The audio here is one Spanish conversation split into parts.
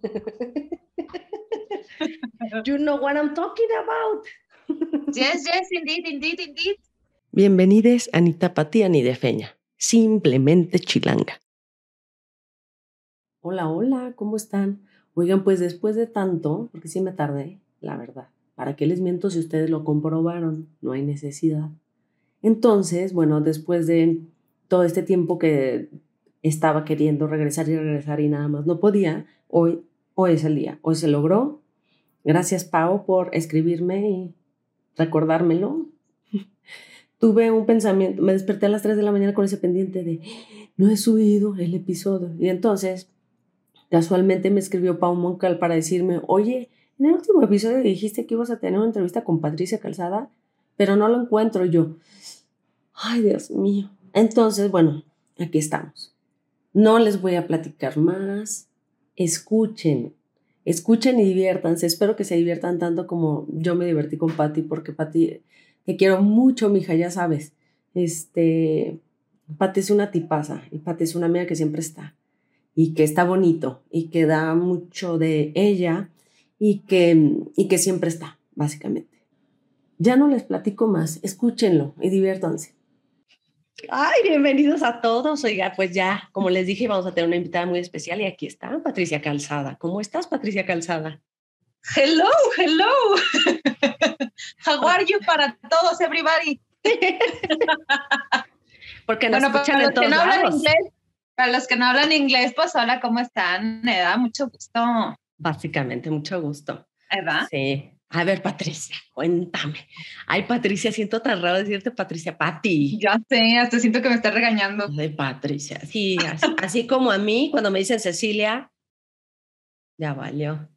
you know what I'm talking about. yes, yes, indeed, indeed, indeed. Bienvenidos a Ni Tapatía ni de Feña, simplemente chilanga. Hola, hola, ¿cómo están? Oigan, pues después de tanto, porque sí me tardé, la verdad. ¿Para qué les miento si ustedes lo comprobaron? No hay necesidad. Entonces, bueno, después de todo este tiempo que estaba queriendo regresar y regresar y nada más no podía, hoy, hoy es el día, hoy se logró. Gracias, Pau, por escribirme y recordármelo. Tuve un pensamiento, me desperté a las 3 de la mañana con ese pendiente de no he subido el episodio. Y entonces, casualmente me escribió Pau Moncal para decirme, oye, en el último episodio dijiste que ibas a tener una entrevista con Patricia Calzada, pero no lo encuentro yo. Ay, Dios mío. Entonces, bueno, aquí estamos. No les voy a platicar más. Escuchen, escuchen y diviértanse. Espero que se diviertan tanto como yo me divertí con Patti, porque Patti, te quiero mucho, mija, ya sabes. Este, Patti es una tipaza y Patti es una amiga que siempre está y que está bonito y que da mucho de ella y que, y que siempre está, básicamente. Ya no les platico más, escúchenlo y diviértanse. Ay, bienvenidos a todos. Oiga, pues ya, como les dije, vamos a tener una invitada muy especial y aquí está Patricia Calzada. ¿Cómo estás, Patricia Calzada? Hello, hello. How are you para todos, everybody? Porque nos bueno, para los que no hablan inglés, para los que no hablan inglés, pues hola, ¿cómo están? Me da mucho gusto. Básicamente, mucho gusto. ¿Verdad? Sí. A ver, Patricia, cuéntame. Ay, Patricia, siento tan raro decirte Patricia, Pati. Ya sé, hasta siento que me está regañando. De Patricia, sí, así, como a mí, cuando me dicen Cecilia, ya valió.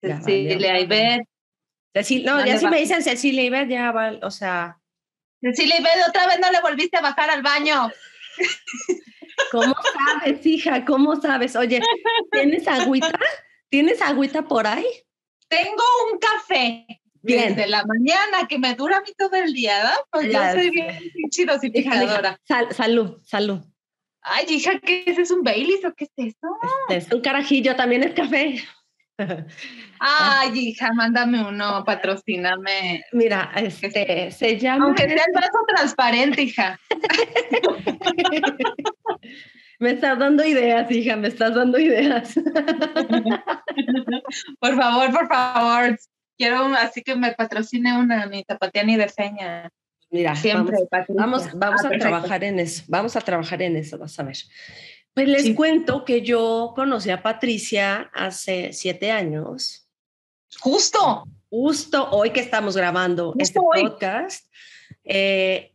Cecilia Ibet. Cecilia, no, ya si me dicen Cecilia Ibet, ya vale, o sea. Cecilia Ibet, otra vez no le volviste a bajar al baño. ¿Cómo sabes, hija? ¿Cómo sabes? Oye, ¿tienes agüita? ¿Tienes agüita por ahí? Tengo un café bien. desde la mañana que me dura a mí todo el día, ¿verdad? Pues yo soy bien chido y Sal, salud, salud. Ay, hija, ¿qué es? ¿Es un Baileys o qué es eso? Este, es un carajillo, también es café. Ay, hija, mándame uno, patrocíname. Mira, este, se llama... Aunque sea el vaso transparente, hija. Me estás dando ideas, hija, me estás dando ideas. por favor, por favor. Quiero así que me patrocine una, ni tapatía ni de feña. Mira, siempre. Vamos, vamos, ah, a trabajar en eso. Vamos a trabajar en eso, vas a ver. Pues les cuento que yo conocí a Patricia hace siete años. Justo. Justo hoy que estamos grabando este podcast. Eh,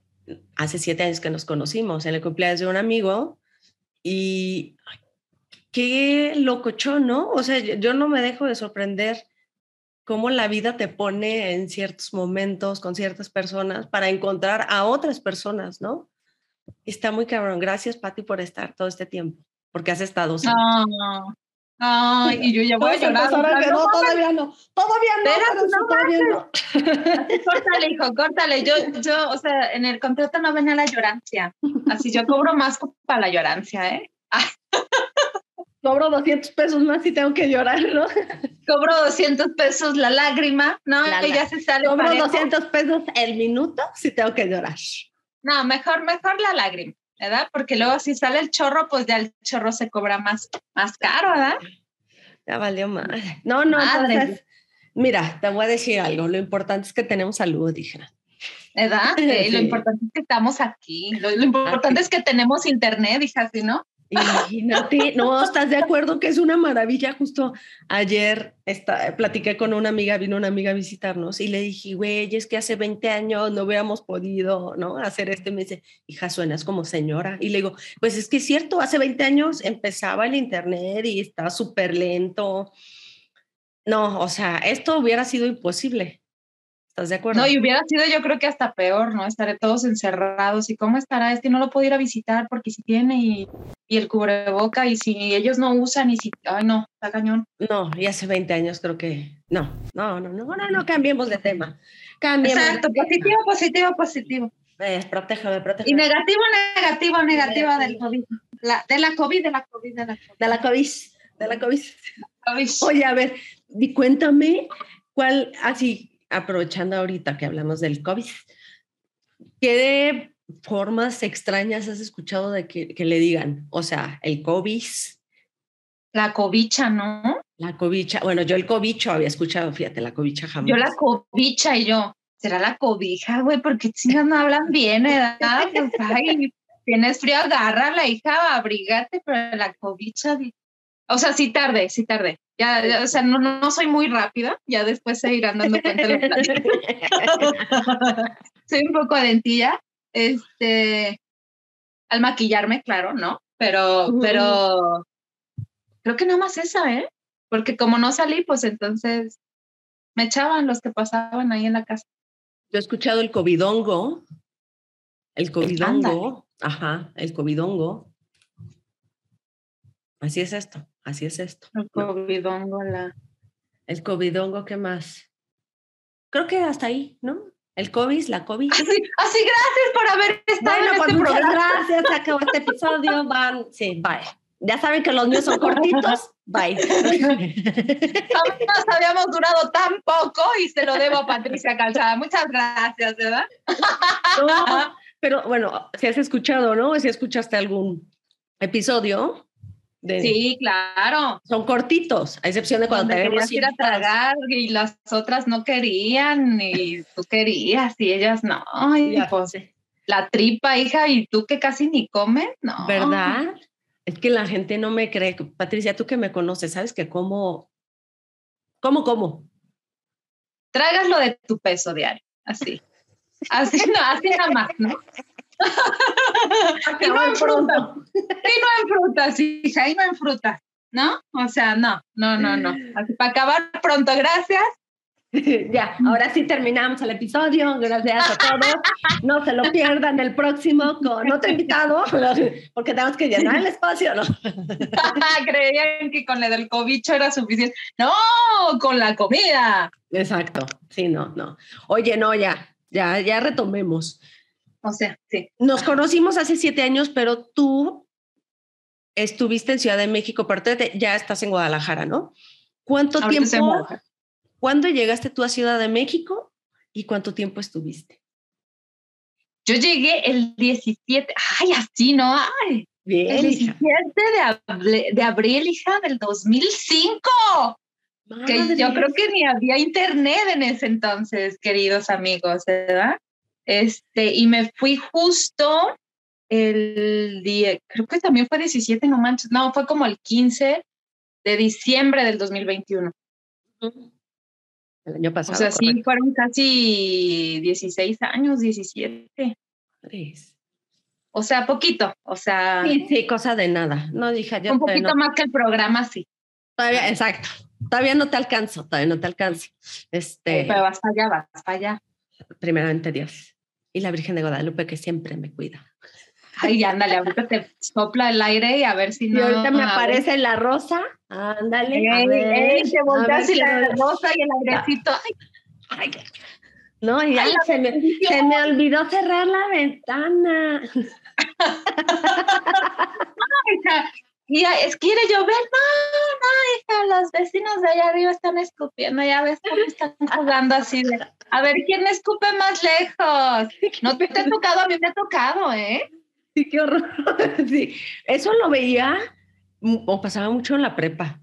hace siete años que nos conocimos en el cumpleaños de un amigo y qué locochón, ¿no? O sea, yo no me dejo de sorprender cómo la vida te pone en ciertos momentos con ciertas personas para encontrar a otras personas, ¿no? Está muy cabrón. Gracias, Patti, por estar todo este tiempo, porque has estado. No. Ay, y yo ya voy a llorar. no, todavía no, todavía no, no, todavía no. Córtale, hijo, córtale. Yo, yo, o sea, en el contrato no venía la llorancia. Así yo cobro más para la llorancia, ¿eh? Cobro 200 pesos más y tengo que llorar, ¿no? Cobro 200 pesos la lágrima, ¿no? que ya se sale Cobro 200 pesos el minuto si tengo que llorar. No, mejor, mejor la lágrima. ¿Verdad? Porque luego si sale el chorro, pues ya el chorro se cobra más, más caro, ¿verdad? Ya valió más. No, no, entonces, mira, te voy a decir algo, lo importante es que tenemos salud, dije. ¿Verdad? Lo importante es que estamos aquí, lo, importante es que tenemos internet, dije así, ¿no? Imagínate, no, ¿estás de acuerdo que es una maravilla? Justo ayer está, platiqué con una amiga, vino una amiga a visitarnos y le dije, güey, es que hace 20 años no hubiéramos podido, ¿no? Hacer este, me dice, hija, suenas como señora. Y le digo, pues es que es cierto, hace 20 años empezaba el internet y estaba súper lento. No, o sea, esto hubiera sido imposible. ¿Estás de acuerdo? No, y hubiera sido yo creo que hasta peor, ¿no? Estaré todos encerrados. ¿Y cómo estará este? No lo puedo ir a visitar porque si tiene y, y, el cubreboca y si ellos no usan y si... Ay, no, está cañón. No, y hace 20 años creo que... No, no, no, no, no, no, cambiemos de tema. Cambiemos Exacto, positivo, positivo, positivo. Eh, protégeme, protégeme. Y negativo, negativo, negativo del COVID. La, de la COVID, de la COVID, de la COVID. De la COVID. De la COVID. Oye, a ver, di, cuéntame cuál, así, aprovechando ahorita que hablamos del COVID, ¿qué formas extrañas has escuchado de que, que le digan? O sea, el COVID. La cobicha, ¿no? La cobicha. Bueno, yo el cobicho había escuchado, fíjate, la cobicha jamás. Yo la cobicha y yo, será la cobija, güey, porque chingas no hablan bien, ¿verdad? Pues, ay, tienes frío, agarra la hija, abrígate, pero la cobicha, o sea, sí tarde, sí tarde. Ya, o sea, no, no, soy muy rápida, ya después se irán dando cuenta de lo Soy un poco adentilla, este, al maquillarme, claro, ¿no? Pero, pero creo que nada más esa, ¿eh? Porque como no salí, pues entonces me echaban los que pasaban ahí en la casa. Yo he escuchado el covidongo, el covidongo, ajá, el covidongo. Así es esto, así es esto. El covidongo, la... El covidongo, ¿qué más? Creo que hasta ahí, ¿no? El COVID, la COVID. Así, así gracias por haber estado en pues este programa. Gracias, se acabó este episodio. Van, sí, bye. Ya saben que los míos son cortitos. Bye. Jamás habíamos durado tan poco y se lo debo a Patricia Calzada. Muchas gracias, ¿verdad? pero bueno, si has escuchado, ¿no? Si escuchaste algún episodio. De... Sí, claro. Son cortitos, a excepción de cuando te ir a tragar y las otras no querían y tú querías y ellas no. Ay, pues, la tripa, hija, y tú que casi ni comes, no. ¿Verdad? Es que la gente no me cree. Patricia, tú que me conoces, ¿sabes que cómo? ¿Cómo, cómo? Tragas lo de tu peso diario, así. Así, no, así nada más, ¿no? y no en fruta. Y no en frutas, hija, y no en frutas, ¿no? O sea, no, no, no, no. Así para acabar pronto, gracias. ya, ahora sí terminamos el episodio. Gracias a todos. No se lo pierdan el próximo con otro invitado, porque tenemos que llenar el espacio, ¿no? Creían que con el del cobicho era suficiente. No, con la comida. Exacto. Sí, no, no. Oye, no, ya, ya, ya retomemos. O sea, sí. Nos conocimos hace siete años, pero tú estuviste en Ciudad de México, pero ya estás en Guadalajara, ¿no? ¿Cuánto tiempo? ¿Cuándo llegaste tú a Ciudad de México y cuánto tiempo estuviste? Yo llegué el 17, ay, así, ¿no? Ay, Bien, el 17 de, de, abril, hija, del 2005. Que yo creo que ni había internet en ese entonces, queridos amigos, ¿verdad? Este, y me fui justo el día, creo que también fue 17, no manches, no, fue como el 15 de diciembre del 2021 el año pasado. O sea, sí, fueron casi 16 años, 17. O sea, poquito, o sea. Sí, sí, cosa de nada. No dije yo. Un poquito más que el programa, sí. Todavía, exacto. Todavía no te alcanzo, todavía no te alcanzo. Este, pero vas para allá, vas para allá. Primeramente Dios. Y la Virgen de Guadalupe que siempre me cuida. Ay, ándale, ahorita te sopla el aire y a ver si no. Y ahorita me aparece la rosa. Ándale. Ey, a ver, ey, te volteas y la rosa y el airecito. Ay, no, y ahí se, me, se me olvidó cerrar la ventana. y es, quiere llover, no, no, hija, los vecinos de allá arriba están escupiendo, ya ves cómo están jugando así de, a ver, ¿quién escupe más lejos? No te ha tocado, a mí me ha tocado, ¿eh? Sí, qué horror. Sí, eso lo veía o pasaba mucho en la prepa.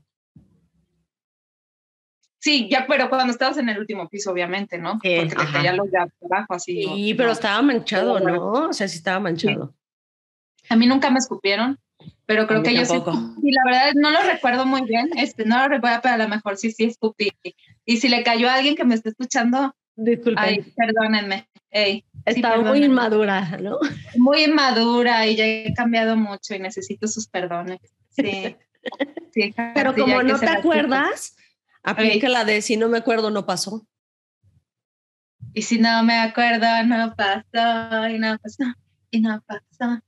Sí, ya, pero cuando estabas en el último piso, obviamente, ¿no? Porque te caían los de abajo, así. Sí, pero estaba manchado, ¿no? O sea, sí estaba manchado. A mí nunca me escupieron, pero creo que yo sí. Y la verdad no lo recuerdo muy bien, este, no lo recuerdo, pero a lo mejor sí, sí escupí. Y si le cayó a alguien que me esté escuchando, Disculpen. Ay, perdónenme. Ey, Estaba muy inmadura, ¿no? Muy inmadura y ya he cambiado mucho y necesito sus perdones. Sí. Pero como no te acuerdas, aplica la de si no me acuerdo, no pasó. Y si no me acuerdo, no pasó, y no pasó, y no pasó.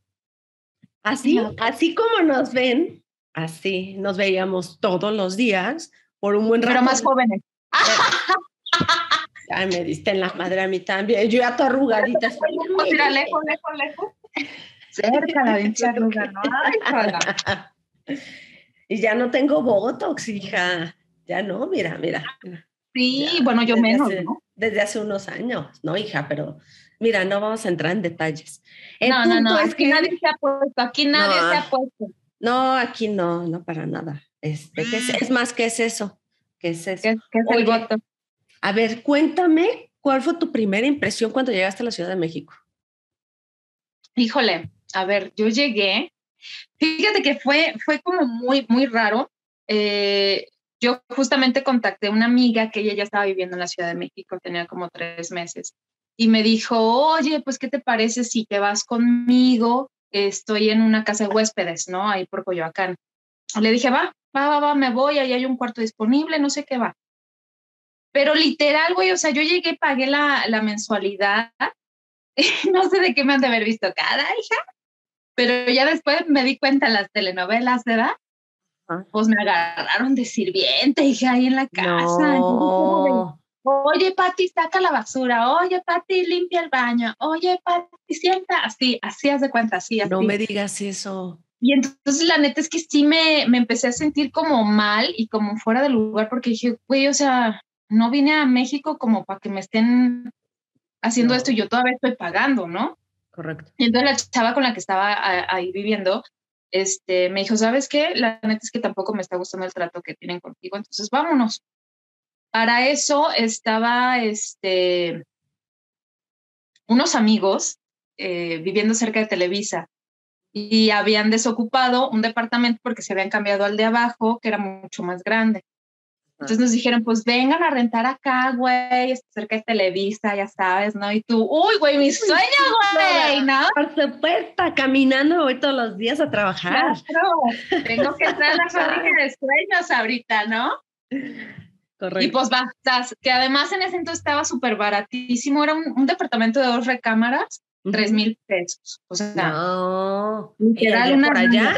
Así, así como nos ven, así nos veíamos todos los días por un buen rato. Pero más jóvenes. Ay, me diste en la madre a mí también. Yo ya tu arrugadita. Mira, lejos, lejos, lejos. Cerca la pinche arruga, ¿no? Y ya no tengo Botox, hija. Ya no, mira, mira. Sí, bueno, yo menos, ¿no? Desde hace unos años, ¿no, hija? Pero mira, no vamos a entrar en detalles. no, no, no, es que nadie se ha puesto, aquí nadie se ha puesto. No, aquí no, no para nada. Este, es, más, ¿qué es eso? ¿Qué es eso? ¿Qué, es el voto? A ver, cuéntame, ¿cuál fue tu primera impresión cuando llegaste a la Ciudad de México? Híjole, a ver, yo llegué, fíjate que fue, fue como muy, muy raro. Eh, yo justamente contacté a una amiga que ella ya estaba viviendo en la Ciudad de México, tenía como tres meses, y me dijo, oye, pues, ¿qué te parece si te vas conmigo? Estoy en una casa de huéspedes, ¿no? Ahí por Coyoacán. Le dije, va, va, va, va, me voy, ahí hay un cuarto disponible, no sé qué va. Pero literal, güey, o sea, yo llegué, pagué la, la mensualidad, no sé de qué me han de haber visto cada hija, pero ya después me di cuenta en las telenovelas, ¿verdad? Pues me agarraron de sirviente, hija, ahí en la casa. Oye, Pati, saca la basura. Oye, Pati, limpia el baño. Oye, Pati, sienta. Así, así haz de cuenta, así, así. No me digas eso. Y entonces la neta es que sí me, me empecé a sentir como mal y como fuera de lugar porque dije, güey, o sea, no vine a México como para que me estén haciendo esto y yo todavía estoy pagando, ¿no? Correcto. Y entonces la chava con la que estaba ahí viviendo, este, me dijo, ¿sabes qué? La neta es que tampoco me está gustando el trato que tienen contigo, entonces vámonos. Para eso estaba, este, unos amigos eh, viviendo cerca de Televisa y habían desocupado un departamento porque se habían cambiado al de abajo, que era mucho más grande. Entonces nos dijeron, pues vengan a rentar acá, güey, cerca de Televisa, ya sabes, ¿no? Y tú, uy, güey, mi sueño, güey, ¿no? Por supuesto, caminando voy todos los días a trabajar. Claro, tengo que estar en la fábrica de sueños ahorita, ¿no? Correcto. Y pues va, que además en ese entonces estaba súper baratísimo, era un, departamento de dos recámaras, tres mil pesos. O sea, no. literal, una por allá.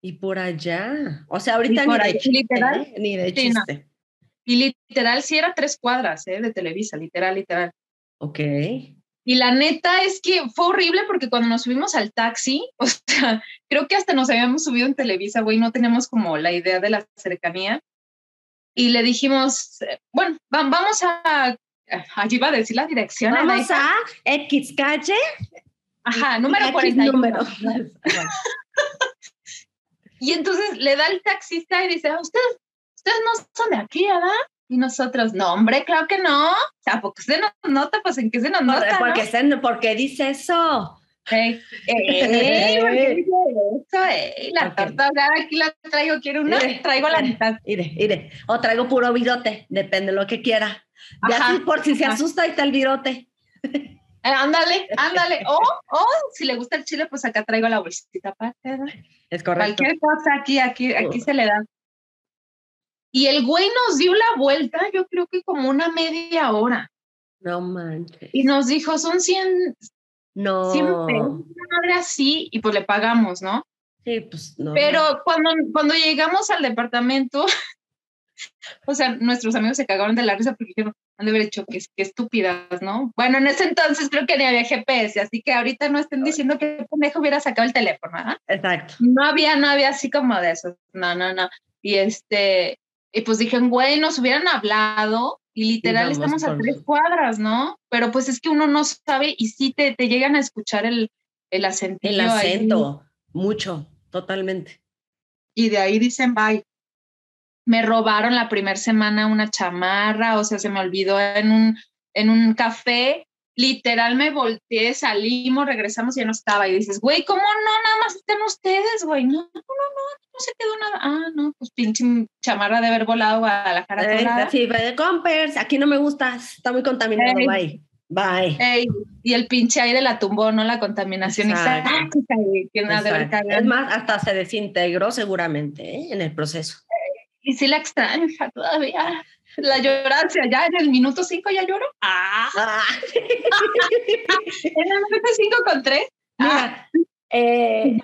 Y por allá. O sea, ahorita ni, de chiste, literal, ¿eh? ni de chiste. Y literal, sí era tres cuadras ¿eh? de Televisa, literal, literal. Ok. Y la neta es que fue horrible porque cuando nos subimos al taxi, o sea, creo que hasta nos habíamos subido en Televisa, güey, no teníamos como la idea de la cercanía. Y le dijimos, bueno, vamos a, allí va a decir la dirección. Vamos a X calle. Ajá, número 41. Número. Y entonces le da el taxista y dice, ustedes, ustedes no son de aquí, ¿verdad? Y nosotros, no, hombre, claro que no. O sea, porque se nos nota, pues en qué se nos nota. Porque, ¿no? se, porque dice eso. Hey, hey, ¿por qué dice eso? Hey, la okay. torta aquí la traigo, quiero una, traigo la mitad. Mire, o traigo puro virote, depende de lo que quiera. Ya si, por si se asusta, ahí está el virote. Eh, ándale, ándale. O, o si le gusta el chile, pues acá traigo la bolsita para Es correcto. Cualquier cosa aquí, aquí, aquí se le da. Y el güey nos dio la vuelta, yo creo que como una media hora. No manches. Y nos dijo, son 100, no. 100 pesos, una madre así, y pues le pagamos, ¿no? Sí, pues no. Pero cuando, cuando llegamos al departamento, o sea, nuestros amigos se cagaron de la risa porque dijeron, han de haber dicho que, que estúpidas, ¿no? Bueno, en ese entonces creo que ni había GPS, así que ahorita no estén diciendo que pendejo hubiera sacado el teléfono, ¿ah? Exacto. No había, no había así como de eso, no, no, no. Y este, y pues dijeron, güey, nos hubieran hablado y literal estamos a tres cuadras, ¿no? Pero pues es que uno no sabe y sí te, te llegan a escuchar el, el acento. El acento, mucho, totalmente. Y de ahí dicen, bye me robaron la primera semana una chamarra, o sea, se me olvidó en un, en un café, literal me volteé, salimos, regresamos y ya no estaba. Y dices, güey, ¿cómo no? Nada más están ustedes, güey. No, no, no, no, no se quedó nada. Ah, no, pues pinche chamarra de haber volado a la cara. sí, compers, aquí no me gusta, está muy contaminado, bye. Bye. y el pinche aire la tumbó, ¿no? La contaminación. Exacto. Es más, hasta se desintegró seguramente ¿eh? en el proceso. Y sí la extraño todavía. La llorancia, ya en el minuto 5 ya lloro. Ah. ah. en el minuto 5 con 3. Ah. Eh,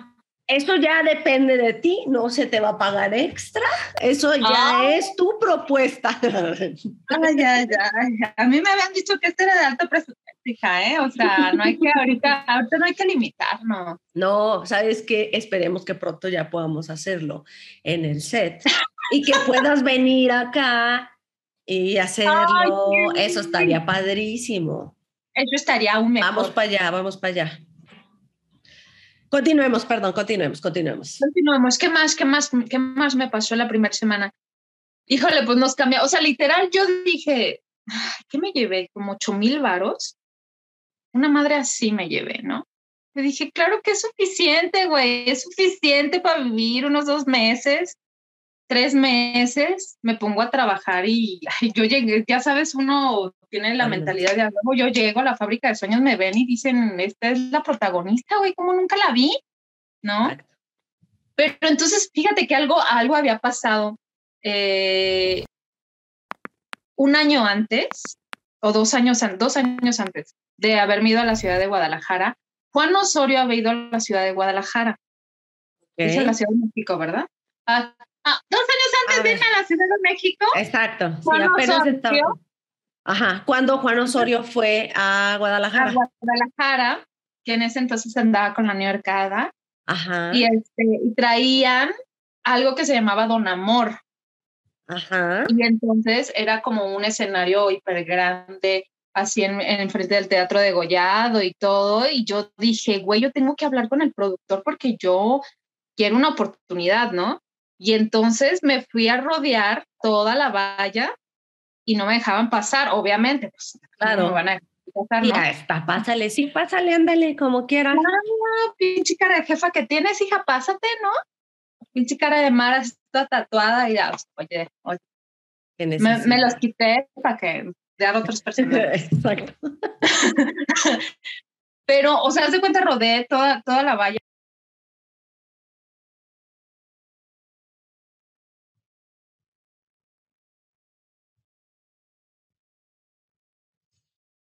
Eso ya depende de ti, no se te va a pagar extra. Eso ya Ah. es tu propuesta. Ay, ay, ay. A mí me habían dicho que este era de alto presupuesto, hija, ¿eh? O sea, no hay que ahorita, ahorita no hay que limitarnos. No, sabes que esperemos que pronto ya podamos hacerlo en el set y que puedas venir acá y hacerlo. Eso estaría padrísimo. Eso estaría aún mejor. Vamos para allá, vamos para allá. Continuemos, perdón, continuemos, continuemos. Continuemos. ¿Qué más, qué más, qué más me pasó la primera semana? Híjole, pues nos cambió. O sea, literal, yo dije, ¿qué me llevé? Como ocho mil varos. Una madre así me llevé, ¿no? Le dije, claro que es suficiente, güey. Es suficiente para vivir unos dos meses, tres meses. Me pongo a trabajar y ay, yo llegué, ya sabes, uno tiene la mentalidad de algo. Yo llego a la fábrica de sueños, me ven y dicen, esta es la protagonista, güey, ¿cómo nunca la vi? ¿no? Exacto. Pero entonces, fíjate que algo, algo había pasado eh, un año antes, o dos años, dos años antes de haberme ido a la ciudad de Guadalajara. Juan Osorio había ido a la ciudad de Guadalajara. Es en la. Ciudad de México, ¿verdad? Ah, ah, dos años A antes de ver. irme a la Ciudad de México. Exacto. Sí, Juan apenas Osorio. estaba. Ajá. Cuando Juan Osorio fue a A Guadalajara. Guadalajara, que en ese entonces andaba con la New Yorkada, Ajá. y, este, y traían algo que se llamaba Don Amor. Ajá. Y entonces era como un escenario hiper grande, así en, en frente del Teatro de Gollado y todo. Y yo dije, güey, yo tengo que hablar con el productor porque yo quiero una oportunidad, ¿no? Y entonces me fui a rodear toda la valla y no me dejaban pasar, obviamente. Pues, Claro. No me van a pasar, ¿no? Ya está, pásale, sí, pásale, ándale, como quieras. Ah, pinche cara de jefa que tienes, hija, pásate, ¿no? Pinche cara de Mara está tatuada y ya, oye, oye, que me, me los quité para que dar otras personas. Exacto. Pero, o sea, haz de cuenta, rodeé toda, toda la valla.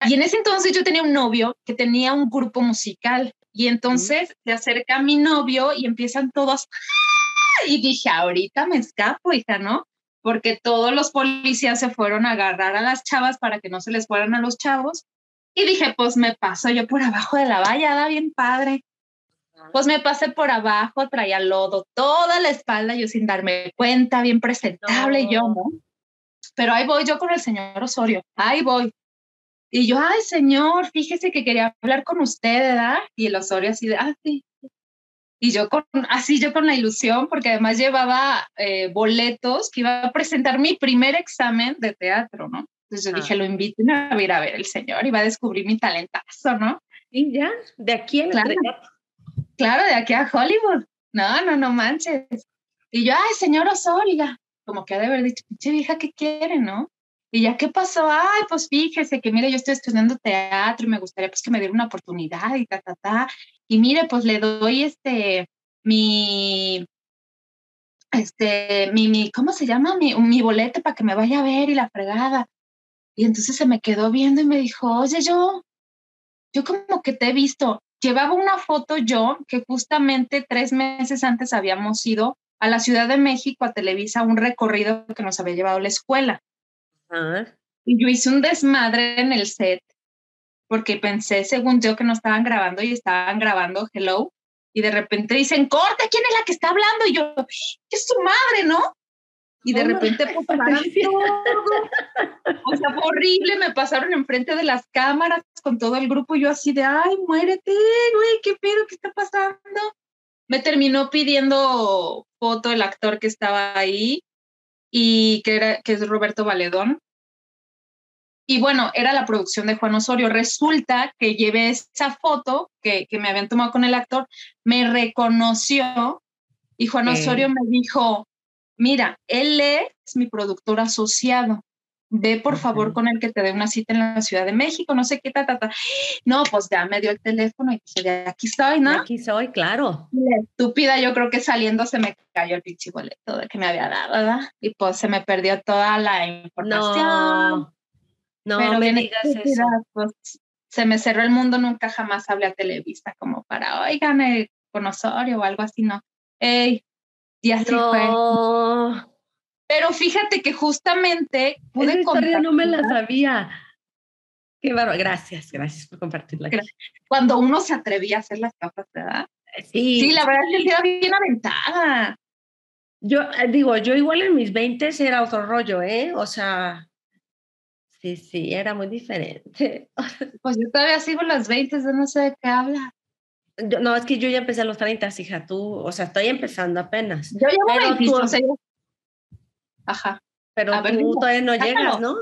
Y en ese entonces yo tenía un novio que tenía un grupo musical. Y entonces se acerca a mi novio y empiezan todos. ¡ah! Y dije, ahorita me escapo, hija, ¿no? Porque todos los policías se fueron a agarrar a las chavas para que no se les fueran a los chavos. Y dije, pues me paso yo por abajo de la valla, da bien padre. Pues me pasé por abajo, traía lodo toda la espalda, yo sin darme cuenta, bien presentable yo, No. ¿no? Pero ahí voy yo con el señor Osorio, ahí voy. Y yo, ay, señor, fíjese que quería hablar con usted, ¿verdad? Y el Osorio así de, ah, sí. Y yo con, así yo con la ilusión, porque además llevaba eh, boletos que iba a presentar mi primer examen de teatro, ¿no? Entonces yo Ah. dije, lo invito a ir a ver el señor y va a descubrir mi talentazo, ¿no? Y ya, de aquí en Claro. Claro, de aquí a Hollywood. No, no, no manches. Y yo, ay, señor Osorio, como que ha de haber dicho, pinche vieja, ¿qué quiere, no? Y ya, ¿qué pasó? Ay, pues fíjese que, mire, yo estoy estudiando teatro y me gustaría pues que me diera una oportunidad y ta, ta, ta. Y mire, pues le doy este, mi, este, mi, mi ¿cómo se llama? Mi, mi boleto para que me vaya a ver y la fregada. Y entonces se me quedó viendo y me dijo, oye, yo, yo como que te he visto. Llevaba una foto yo que justamente tres meses antes habíamos ido a la Ciudad de México a Televisa un recorrido que nos había llevado la escuela. Ajá. Y yo hice un desmadre en el set porque pensé, según yo, que no estaban grabando y estaban grabando Hello. Y de repente dicen, corta, ¿quién es la que está hablando? Y yo, ¿qué es su madre, no? Y de Oh, no. repente pues, todo. O sea, fue horrible, me pasaron enfrente de las cámaras con todo el grupo yo así de, ay, muérete, güey, ¿qué pedo? ¿Qué está pasando? Me terminó pidiendo foto el actor que estaba ahí y que, era, que es Roberto Valedón. Y bueno, era la producción de Juan Osorio. Resulta que llevé esa foto que, que me habían tomado con el actor, me reconoció y Juan. Osorio me dijo, mira, él es mi productor asociado. Ve por favor con él que te dé una cita en la Ciudad de México, no sé qué, ta, ta, ta. No, pues ya me dio el teléfono y dije, "De aquí estoy, ¿no? Aquí soy, claro. La estúpida, yo creo que saliendo se me cayó el pinche boleto de que me había dado, ¿verdad? Y pues se me perdió toda la información. No, no pero me digas eso. pues se me cerró el mundo, nunca jamás hablé a Televisa como para, oigan, eh, con Osorio o algo así, ¿no? Ey, y así no. fue. Pero fíjate que justamente pude Esa historia no me la sabía. Qué bárbaro. Gracias, gracias por compartirla. Cuando uno se atrevía a hacer las cosas, ¿verdad? Sí, Sí, la verdad es que era bien aventada. Yo eh, digo, yo igual en mis 20 era otro rollo, ¿eh? O sea, sí, sí, era muy diferente. Pues yo todavía sigo las 20, yo no sé de qué habla. Yo- no, es que yo ya empecé a los 30, hija, tú, o sea, estoy empezando apenas, Yo llevo Pero 20, tú- o sea, yo- Ajá. pero A tú todavía no sácalo. llegas, ¿no?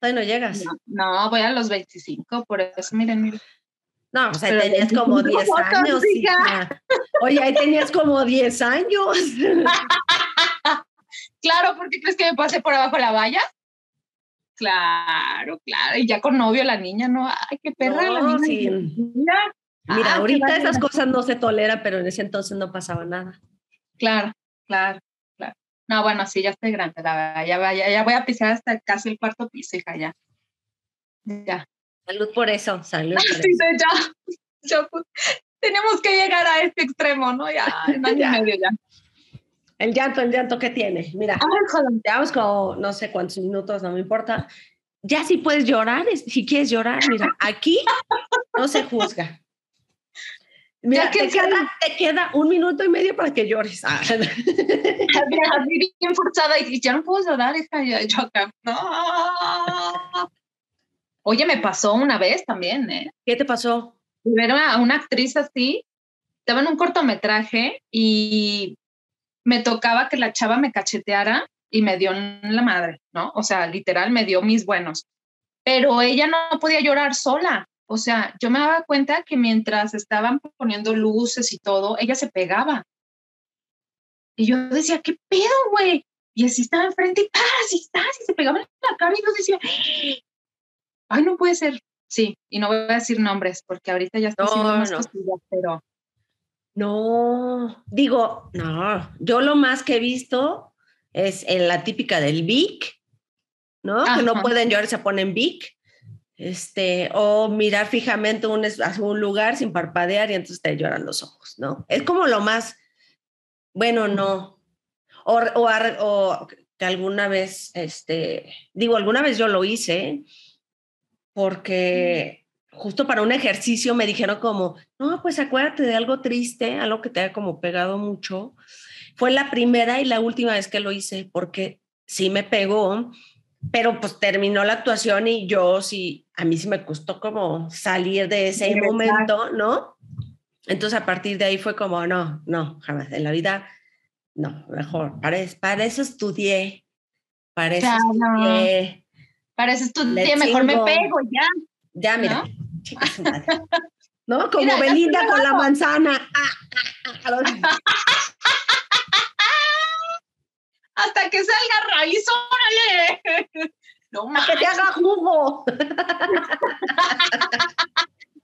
Todavía no llegas. No, no, voy a los 25, por eso, miren, miren. No, o sea, Pero tenías como 25 10 fotos, años, hija. Oye, ahí tenías como 10 años. Claro, ¿por qué crees que me pasé por abajo de la valla? Claro, claro. Y ya con novio la niña, ¿no? Ay, qué perra la niña. sí. Mira, Mira, Ah, ahorita esas cosas no se toleran, pero en ese entonces no pasaba nada. Claro, claro. No, bueno, sí, ya estoy grande, la verdad. Ya, ya, ya voy a pisar hasta casi el cuarto piso, hija, ya. Ya. Salud por eso, salud por Sí, eso. ya, ya, pues, tenemos que llegar a este extremo, ¿no? Ya, en año Ya. y medio ya. El llanto, el llanto que tiene. Mira, llevamos como no sé cuántos minutos, no me importa. Ya si puedes llorar, si quieres llorar, mira, aquí no se juzga. Mira, Ya que te serio. queda, te queda un minuto y medio para que llores. Ah, bien forzada y ya no puedo llorar, hija, yo acá. No. Oye, me pasó una vez también, ¿eh? ¿Qué te pasó? ver a una actriz así, estaba en un cortometraje y me tocaba que la chava me cacheteara y me dio la madre, ¿no? O sea, literal me dio mis buenos. Pero ella no podía llorar sola. O sea, yo me daba cuenta que mientras estaban poniendo luces y todo, ella se pegaba. Y yo decía, ¿qué pedo, güey? Y así estaba enfrente y. Y está, y se pegaba en la cara y yo decía, ay, no puede ser. Sí, y no voy a decir nombres porque ahorita ya está No, haciendo más no. cosillas, pero No, digo, no, yo lo más que he visto es en la típica del Vic, ¿no? Que no pueden llorar, se ponen Vic. Este, o mirar fijamente un, hacia un lugar sin parpadear y entonces te lloran los ojos, ¿no? Es como lo más, bueno, no. O, o, o que alguna vez, este, digo, alguna vez yo lo hice porque justo para un ejercicio me dijeron como, no, pues acuérdate de algo triste, algo que te haya como pegado mucho. Fue la primera y la última vez que lo hice porque sí me pegó, pero pues terminó la actuación y yo sí, a mí sí me costó como salir de ese momento, ¿no? Entonces a partir de ahí fue como, no, no, jamás en la vida, no, mejor, para, para eso estudié, para eso Claro. estudié. para eso estudié, mejor me pego ya. Ya, mira, ¿No? chica su madre. ¿No? Como Mira, Belinda con la manzana. Ah, ah, ah. Hasta que salga raíz, órale. No más. que te haga jugo.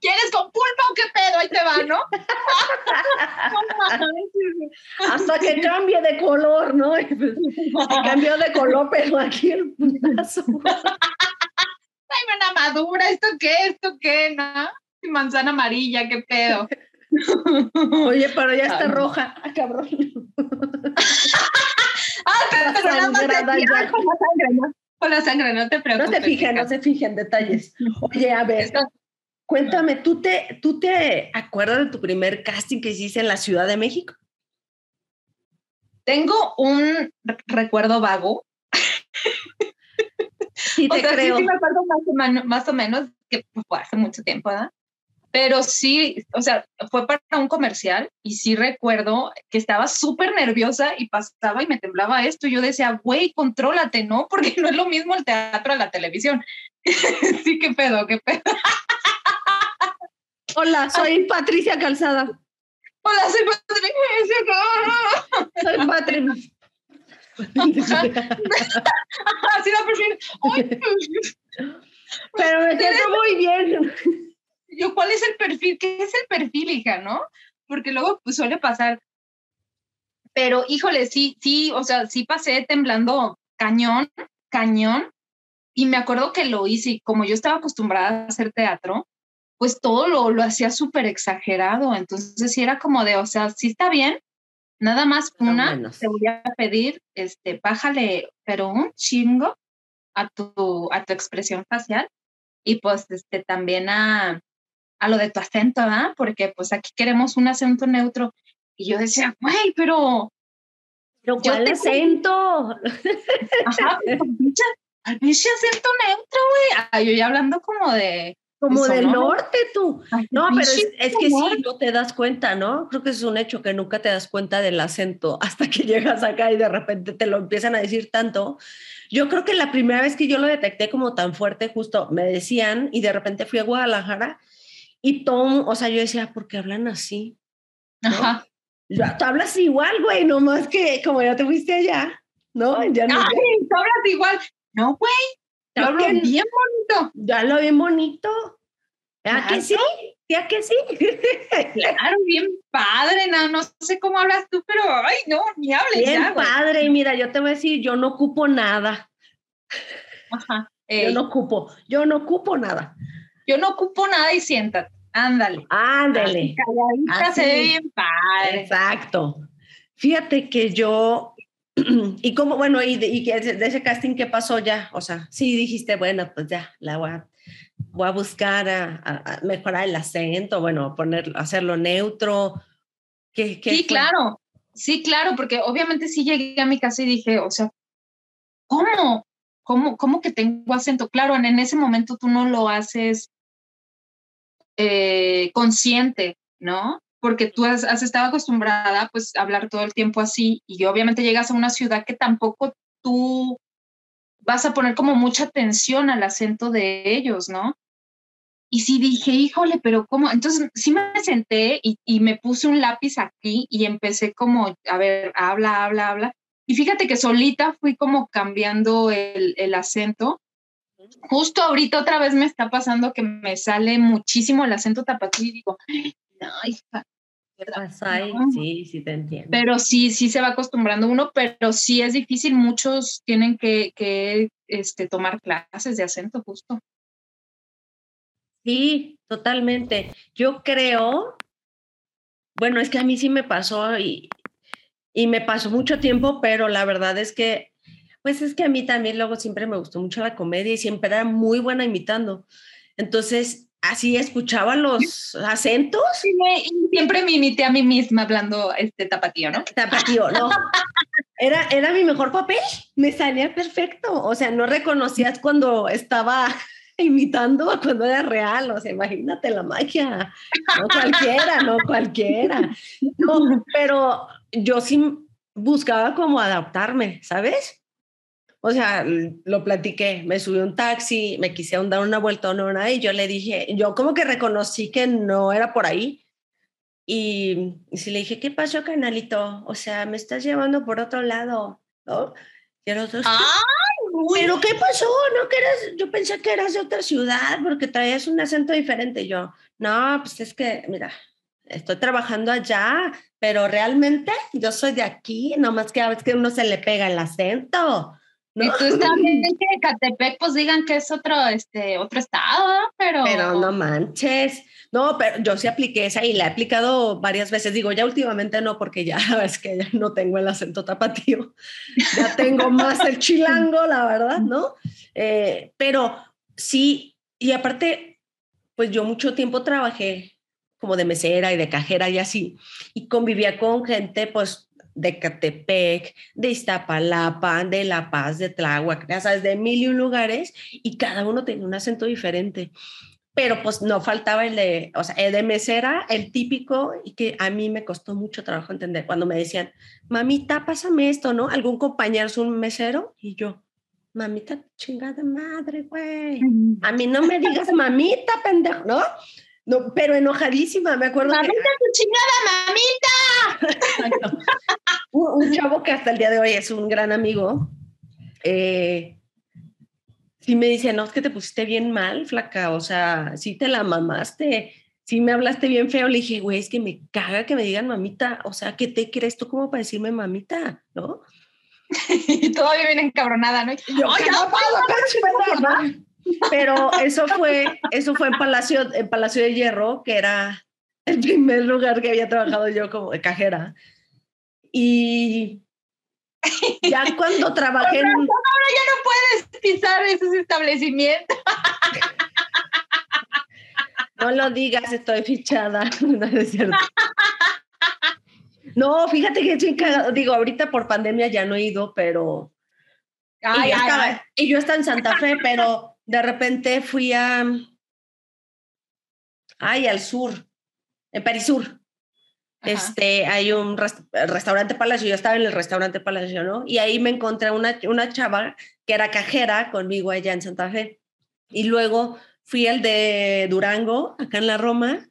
¿Quieres con pulpa o qué pedo? Ahí te va, ¿no? Hasta que cambie de color, ¿no? Pues, se cambió de color, pero aquí el putazo. Ay, una madura, ¿esto qué? ¿Esto qué? ¿No? Manzana amarilla, qué pedo. Oye, pero ya está Ay. roja. Ah, cabrón. Ah, pero nada más Sangrada decía, ya. "Ay, con la sangre, ¿no? Con la sangre, no te No preocupes. se fijen, hija. no se fijen detalles. Oye, a ver, cuéntame, ¿tú te, ¿tú te acuerdas de tu primer casting que hiciste en la Ciudad de México? Tengo un re- recuerdo vago. Sí, O te sea, sí, creo. sí me acuerdo más o, menos, más o menos, que pues, fue hace mucho tiempo, ¿verdad? Pero sí, o sea, fue para un comercial y sí recuerdo que estaba súper nerviosa y pasaba y me temblaba esto. Y yo decía, güey, contrólate, ¿no? Porque no es lo mismo el teatro a la televisión. sí, qué pedo, qué pedo. Hola, soy Patricia Calzada. Hola, soy Patricia. Soy Patricia. Así la Pero me siento muy bien. Yo, ¿cuál es el perfil? ¿Qué es el perfil, hija, no? Porque luego pues, suele pasar. Pero, híjole, sí, sí, o sea, sí pasé temblando cañón, cañón. Y me acuerdo que lo hice y como yo estaba acostumbrada a hacer teatro, pues todo lo, lo hacía súper exagerado. Entonces sí era como de, o sea, sí está bien, nada más una, te voy a pedir, este, bájale, pero un chingo a tu, a tu expresión facial y pues este, también a, a lo de tu acento, ¿verdad? Porque pues aquí queremos un acento neutro. Y yo decía, güey, pero... ¿Pero cuál acento? Ajá, al pinche acento neutro, güey. Yo ya hablando como de... Como del norte tú. no, pero es, que sí, no te das cuenta, ¿no? Creo que es un hecho que nunca te das cuenta del acento hasta que llegas acá y de repente te lo empiezan a decir tanto. Yo creo que la primera vez que yo lo detecté como tan fuerte, justo me decían y de repente fui a Guadalajara y Tom, o sea, yo decía, ¿por qué hablan así? Ajá. Ya, tú hablas igual, güey, nomás que como ya te fuiste allá, ¿no? Ya no. Ay, tú hablas igual. No, güey, yo hablo bien bonito. Ya hablo bien bonito. ¿A que sí? ¿Ya que sí? claro, bien padre, no, no sé cómo hablas tú, pero ay, no, ni hables. Bien padre, mira, yo te voy a decir, yo no ocupo nada. Ajá. Yo no ocupo, yo no ocupo nada. Yo no ocupo nada y siéntate, ándale. Ándale. Calladita se ve bien padre. Exacto. Fíjate que yo y como, bueno, y de, y de, ese casting que pasó ya, o sea, sí dijiste, bueno, pues ya, la voy a, voy a buscar a, mejorar el acento, bueno, poner, hacerlo neutro. ¿Qué, sí, claro, sí, claro, porque obviamente sí llegué a mi casa y dije, o sea, ¿cómo? ¿Cómo, cómo que tengo acento? Claro, en, ese momento tú no lo haces eh, consciente, ¿no? porque tú has, estado acostumbrada pues a hablar todo el tiempo así y obviamente llegas a una ciudad que tampoco tú vas a poner como mucha atención al acento de ellos, ¿no? Y sí dije, híjole, pero ¿cómo? Entonces sí me senté y, me puse un lápiz aquí y empecé como, a ver, habla, habla, habla. Y fíjate que solita fui como cambiando el acento. Justo ahorita otra vez me está pasando que me sale muchísimo el acento tapatío y digo, no, hija, sí, sí te entiendo. Pero sí, sí se va acostumbrando uno, pero sí es difícil. Muchos tienen que, que este, tomar clases de acento justo. Sí, totalmente. Yo creo, bueno, es que a mí sí me pasó y, y me pasó mucho tiempo, pero la verdad es que, pues es que a mí también luego siempre me gustó mucho la comedia y siempre era muy buena imitando. Entonces, así escuchaba los acentos. y siempre me imité a mí misma hablando este tapatío, ¿no? Tapatío, no. Era, era mi mejor papel, me salía perfecto. O sea, no reconocías cuando estaba imitando cuando era real. O sea, imagínate la magia. No cualquiera, no cualquiera. No, pero yo sí buscaba como adaptarme, ¿sabes? O sea, lo platiqué, me subí un taxi, me quise dar una vuelta a una y yo le dije, yo como que reconocí que no era por ahí. Y, y si le dije, ¿qué pasó, canalito? O sea, me estás llevando por otro lado, ¿no? Y el otro, ¿pero qué pasó? ¿No que eras, yo pensé que eras de otra ciudad porque traías un acento diferente. yo, no, pues es que, mira, estoy trabajando allá, pero realmente yo soy de aquí, nomás que a veces que uno se le pega el acento. Y tú que Catepec pues digan que es otro, este, otro estado, pero... Pero no manches. No, pero yo sí apliqué esa y la he aplicado varias veces. Digo, ya últimamente no, porque ya es que ya no tengo el acento tapatío. Ya tengo más el chilango, la verdad, ¿no? Eh, pero sí, y aparte, pues yo mucho tiempo trabajé como de mesera y de cajera y así, y convivía con gente, pues de Catepec, de Iztapalapa, de La Paz, de Tláhuac, ya sabes, de mil y un lugares y cada uno tenía un acento diferente. Pero pues no faltaba el de, o sea, el de mesera, el típico, y que a mí me costó mucho trabajo entender cuando me decían, mamita, pásame esto, ¿no? Algún compañero es un mesero y yo, mamita, chingada madre, güey. A mí no me digas mamita, pendejo, ¿no? No, pero enojadísima, me acuerdo. ¡Mamita, tu chingada, mamita! un, chavo que hasta el día de hoy es un gran amigo. Eh, sí me dice, no, es que te pusiste bien mal, flaca, o sea, sí te la mamaste, sí me hablaste bien feo. Le dije, güey, es que me caga que me digan mamita, o sea, ¿qué te crees tú como para decirme mamita, no? y todavía viene encabronada, ¿no? Yo, no, Pero eso fue, eso fue en Palacio, en Palacio de Hierro, que era el primer lugar que había trabajado yo como de cajera. Y ya cuando trabajé en... Ahora ya no puedes pisar esos establecimientos. No lo digas, estoy fichada. No es cierto. No, fíjate que estoy cagado. Digo, ahorita por pandemia ya no he ido, pero. Ay, y, yo ay, estaba- ay. y yo estaba en Santa Fe, pero de repente fui a. Ay, al sur, en Perisur. Ajá. Este, hay un res- restaurante Palacio, yo estaba en el restaurante Palacio, ¿no? Y ahí me encontré una, una chava que era cajera conmigo allá en Santa Fe. Y luego fui al de Durango, acá en la Roma,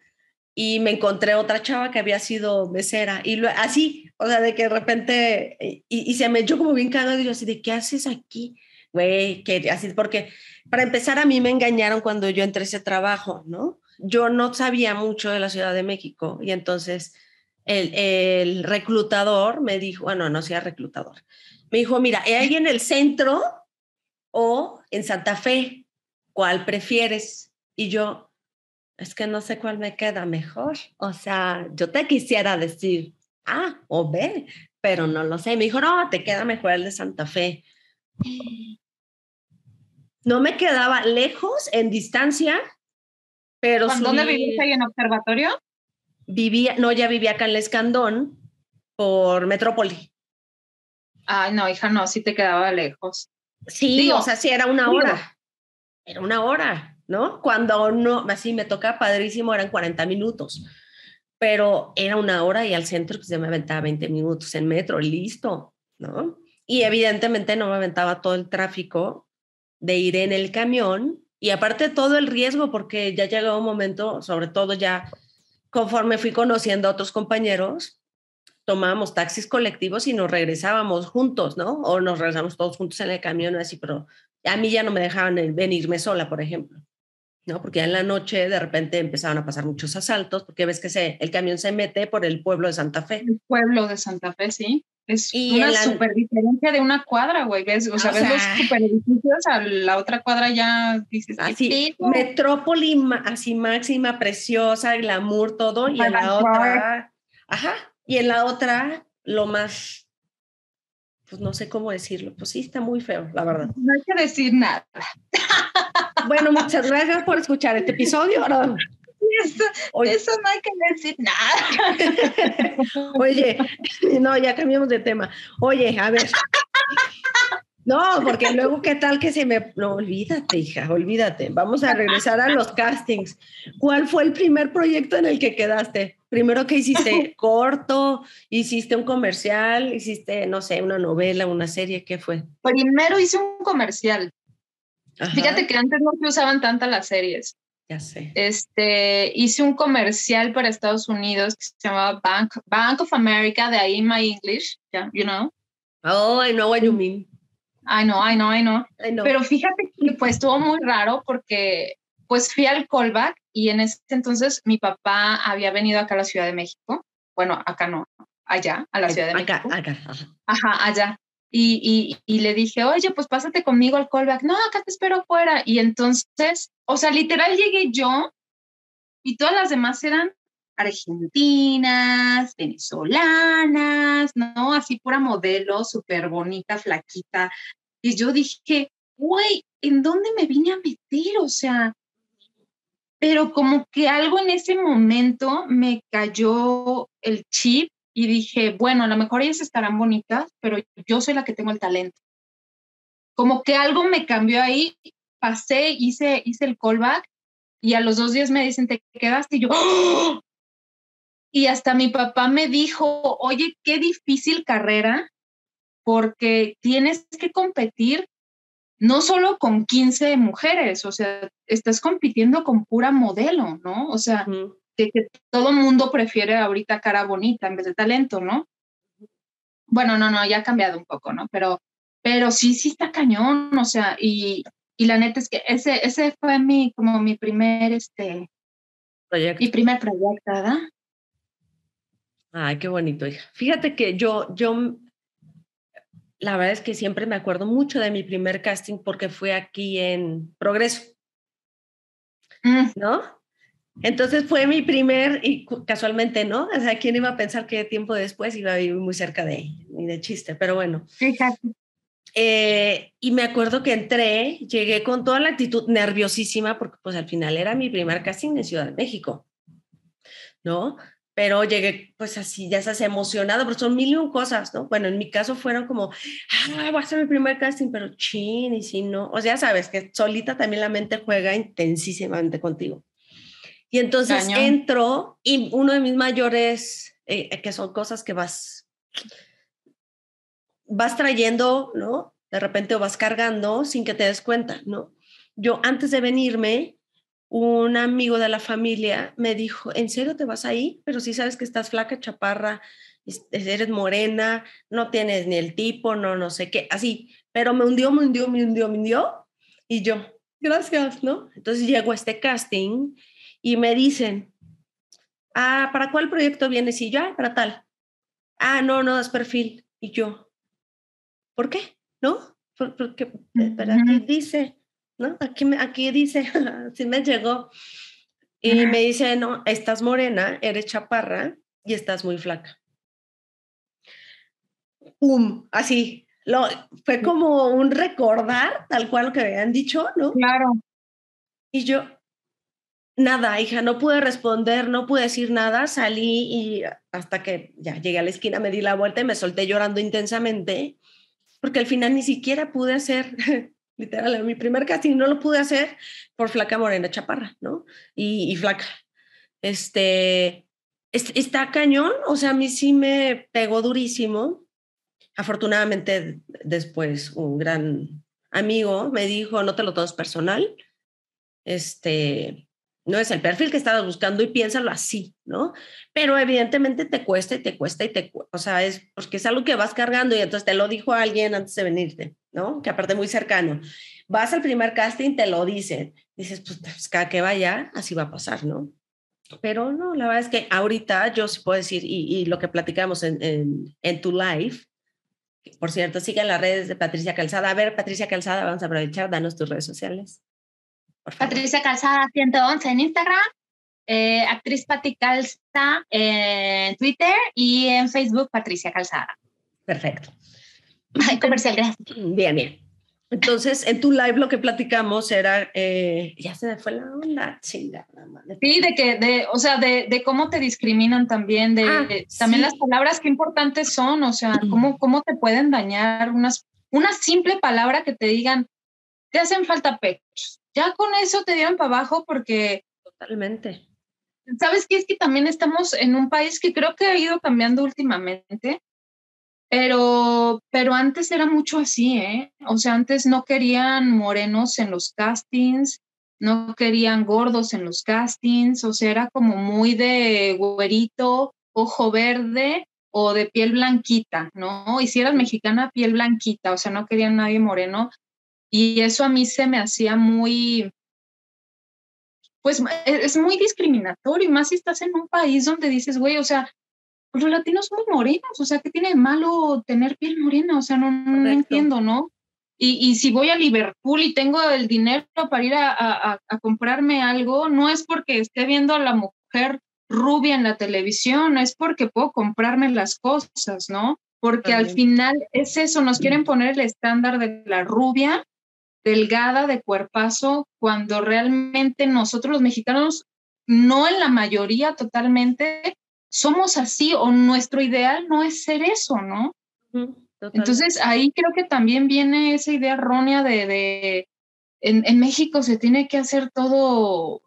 y me encontré otra chava que había sido mesera. Y lo- así, o sea, de que de repente, y, y se me echó como bien cagado, y yo así, ¿de qué haces aquí? Güey, que así, porque para empezar a mí me engañaron cuando yo entré a ese trabajo, ¿no? Yo no sabía mucho de la Ciudad de México y entonces el, el reclutador me dijo, bueno, no sea reclutador, me dijo, mira, ¿hay en el centro o en Santa Fe? ¿Cuál prefieres? Y yo, es que no sé cuál me queda mejor. O sea, yo te quisiera decir A o B, pero no lo sé. Me dijo, no, te queda mejor el de Santa Fe. No me quedaba lejos en distancia, pero ¿Con ¿Dónde subí- viviste ahí en observatorio? vivía, no, ya vivía acá en El Escandón por Metrópoli. Ay, no, hija, no, sí te quedaba lejos. Sí, Digo, o sea, sí era una digo. hora. Era una hora, ¿no? Cuando no, así me toca padrísimo, eran 40 minutos. Pero era una hora y al centro pues, ya me aventaba 20 minutos en metro, listo, ¿no? Y evidentemente no me aventaba todo el tráfico de ir en el camión y aparte todo el riesgo, porque ya llegó un momento, sobre todo ya conforme fui conociendo a otros compañeros, tomábamos taxis colectivos y nos regresábamos juntos, ¿no? O nos regresamos todos juntos en el camión, así, pero a mí ya no me dejaban venirme sola, por ejemplo, ¿no? Porque ya en la noche de repente empezaban a pasar muchos asaltos, porque ves que se, el camión se mete por el pueblo de Santa Fe. El pueblo de Santa Fe, sí. Es Y una la- super diferencia de una cuadra, güey. ¿Ves? O sea, ves sea- los super edificios, a la otra cuadra ya dices, ¿qué Así, pedo? metrópoli así máxima, preciosa, glamour, todo, y en la otra, ajá, y en la otra, lo más, pues no sé cómo decirlo, pues sí, está muy feo, la verdad. No hay que decir nada. Bueno, muchas gracias por escuchar este episodio. ¿no? Eso, no hay que decir nada. Oye, no, ya cambiamos de tema. Oye, a ver. No, porque luego, ¿qué tal que se me... No, olvídate, hija, olvídate. Vamos a regresar a los castings. ¿Cuál fue el primer proyecto en el que quedaste? Primero que hiciste corto, hiciste un comercial, hiciste, no sé, una novela, una serie, ¿qué fue? Primero hice un comercial. Ajá, Fíjate que antes no se usaban tantas las series. Ya sé. Este, hice un comercial para Estados Unidos que se llamaba Bank, Bank of America, de ahí my English, yeah, you know. Oh, I know what you mean. I know, I know, I know. I know. Pero fíjate que pues estuvo muy raro porque pues fui al callback y en ese entonces mi papá había venido acá a la Ciudad de México. Bueno, acá no, allá, a la Ciudad de acá, México. acá, ajá. Ajá, allá. Y, y, le dije, oye, pues pásate conmigo al callback. No, acá te espero afuera. Y entonces, o sea, literal llegué yo y todas las demás eran argentinas, venezolanas, ¿no? Así pura modelo, súper bonita, flaquita. Y yo dije, güey, ¿en dónde me vine a meter? O sea, pero como que algo en ese momento me cayó el chip y dije, bueno, a lo mejor ellas estarán bonitas, pero yo soy la que tengo el talento. Como que algo me cambió ahí, pasé, hice, hice el callback y a los dos días me dicen, te quedaste y yo, ¡oh! y hasta mi papá me dijo, oye, qué difícil carrera, porque tienes que competir no solo con 15 mujeres, o sea, estás compitiendo con pura modelo, ¿no? O sea. Que, que todo mundo prefiere ahorita cara bonita en vez de talento, ¿no? Bueno, no, no, ya ha cambiado un poco, ¿no? Pero, pero sí, sí está cañón, o sea, y, y la neta es que ese, ese fue mi, como mi primer, este, Proyecto. mi primer proyecto, ¿verdad? Ay, qué bonito, hija. Fíjate que yo, yo, la verdad es que siempre me acuerdo mucho de mi primer casting porque fue aquí en Progreso. mm. ¿no? Entonces fue mi primer, y casualmente, ¿no? O sea, ¿quién iba a pensar que tiempo después iba a vivir muy cerca de, de chiste? Pero bueno. Fíjate. Eh, y me acuerdo que entré, llegué con toda la actitud nerviosísima, porque pues al final era mi primer casting en Ciudad de México, ¿no? Pero llegué pues así, ya estás emocionado, pero son mil y un cosas, ¿no? Bueno, en mi caso fueron como, ah, voy a hacer mi primer casting, pero chin, y si no, o sea, sabes que solita también la mente juega intensísimamente contigo. Y entonces entro y uno de mis mayores, eh, que son cosas que vas, vas trayendo, ¿no? De repente o vas cargando sin que te des cuenta, ¿no? Yo antes de venirme, un amigo de la familia me dijo, ¿en serio te vas ahí? Pero si sabes que estás flaca, chaparra, eres morena, no tienes ni el tipo, no, no sé qué, así. Pero me hundió, me hundió, me hundió, me hundió. Y yo, gracias, ¿no? Entonces llego a este casting y me dicen, ah, ¿para cuál proyecto vienes? Y yo, ah, para tal. Ah, no, no, es perfil. Y yo, ¿por qué? ¿No? Porque, eh, pero aquí dice, ¿no? Aquí, aquí dice, si me llegó. Y me dice, no, estás morena, eres chaparra y estás muy flaca. ¡Pum! Así. Lo, fue como un recordar, tal cual lo que habían dicho, ¿no? Claro. Y yo, nada, hija, no pude responder, no pude decir nada, salí y hasta que ya llegué a la esquina, me di la vuelta y me solté llorando intensamente, porque al final ni siquiera pude hacer, literal, mi primer casting no lo pude hacer por flaca morena chaparra, ¿no? Y, flaca. Este, está cañón, o sea, a mí sí me pegó durísimo. Afortunadamente después un gran amigo me dijo, no te lo tomes personal, este, no es el perfil que estabas buscando y piénsalo así, ¿no? Pero evidentemente te cuesta y te cuesta y te, o sea, es porque es algo que vas cargando y entonces te lo dijo alguien antes de venirte, ¿no? Que aparte muy cercano. Vas al primer casting, te lo dicen, dices, pues, pues cada que vaya, así va a pasar, ¿no? Pero no, la verdad es que ahorita yo sí puedo decir, y, lo que platicamos en, en, en tu live, por cierto, sigue las redes de Patricia Calzada. A ver, Patricia Calzada, vamos a aprovechar, danos tus redes sociales. Patricia Calzada 111 en Instagram, eh, actriz Pati Calza en Twitter y en Facebook Patricia Calzada. Perfecto. Ay, comercial, gracias. Bien, bien. Entonces, en tu live lo que platicamos era, eh, ya se me fue la onda, chingada. Sí, de que, de, o sea, de, de cómo te discriminan también, de, ah, también las palabras que importantes son, o sea, cómo, cómo te pueden dañar unas, una simple palabra que te digan, te hacen falta pechos, ya con eso te dieron para abajo porque... Totalmente. ¿Sabes qué? Es que también estamos en un país que creo que ha ido cambiando últimamente, pero, pero antes era mucho así, ¿eh? O sea, antes no querían morenos en los castings, no querían gordos en los castings, o sea, era como muy de güerito, ojo verde o de piel blanquita, ¿no? Y si eras mexicana, piel blanquita, o sea, no querían nadie moreno. Y eso a mí se me hacía muy, pues e, es muy discriminatorio, y más si estás en un país donde dices, güey, o sea, los latinos son morenos, o sea, ¿qué tiene de malo tener piel morena? O sea, no, no entiendo, ¿no? Y, y, si voy a Liverpool y tengo el dinero para ir a, a, a, comprarme algo, no es porque esté viendo a la mujer rubia en la televisión, es porque puedo comprarme las cosas, ¿no? Porque al final es eso, nos quieren poner el estándar de la rubia delgada de cuerpazo, cuando realmente nosotros los mexicanos, no en la mayoría totalmente, somos así o nuestro ideal no es ser eso, ¿no? Entonces ahí creo que también viene esa idea errónea de, de en, en, México se tiene que hacer todo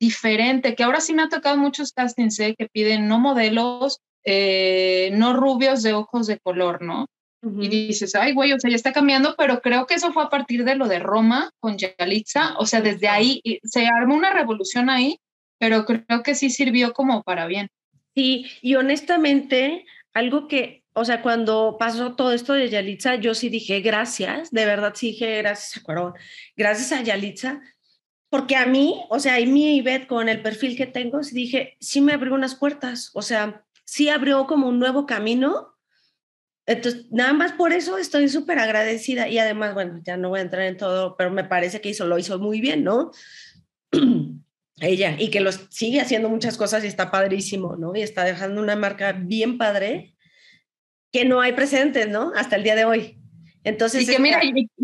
diferente, que ahora sí me ha tocado muchos castings ¿eh? que piden no modelos, eh, no rubios de ojos de color, ¿no? Y dices, ay, güey, o sea, ya está cambiando, pero creo que eso fue a partir de lo de Roma con Yalitza, o sea, desde ahí se armó una revolución ahí, pero creo que sí sirvió como para bien. Sí, y honestamente, algo que, o sea, cuando pasó todo esto de Yalitza, yo sí dije gracias, de verdad sí dije gracias a Cuarón, gracias a Yalitza, porque a mí, o sea, y mi Ivette con el perfil que tengo, sí dije, sí me abrió unas puertas, o sea, sí abrió como un nuevo camino entonces, nada más por eso estoy súper agradecida y además, bueno, ya no voy a entrar en todo, pero me parece que hizo, lo hizo muy bien, ¿no? ella, y que los sigue haciendo muchas cosas y está padrísimo, ¿no? Y está dejando una marca bien padre que no hay precedentes, ¿no? Hasta el día de hoy. Entonces, y que mira,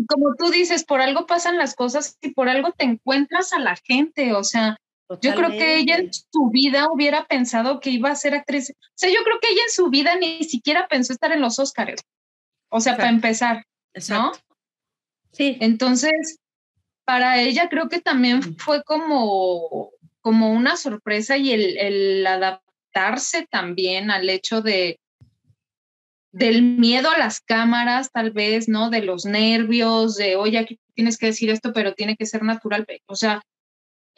como tú dices, por algo pasan las cosas y por algo te encuentras a la gente, o sea, yo creo que ella en su vida hubiera pensado que iba a ser actriz. O sea, yo creo que ella en su vida ni siquiera pensó estar en los Oscars. O sea, para empezar, ¿no? Sí. Entonces, para ella creo que también fue como, como una sorpresa y el, el adaptarse también al hecho de, del miedo a las cámaras, tal vez, ¿no? De los nervios, de, oye, aquí tienes que decir esto, pero tiene que ser natural. O sea,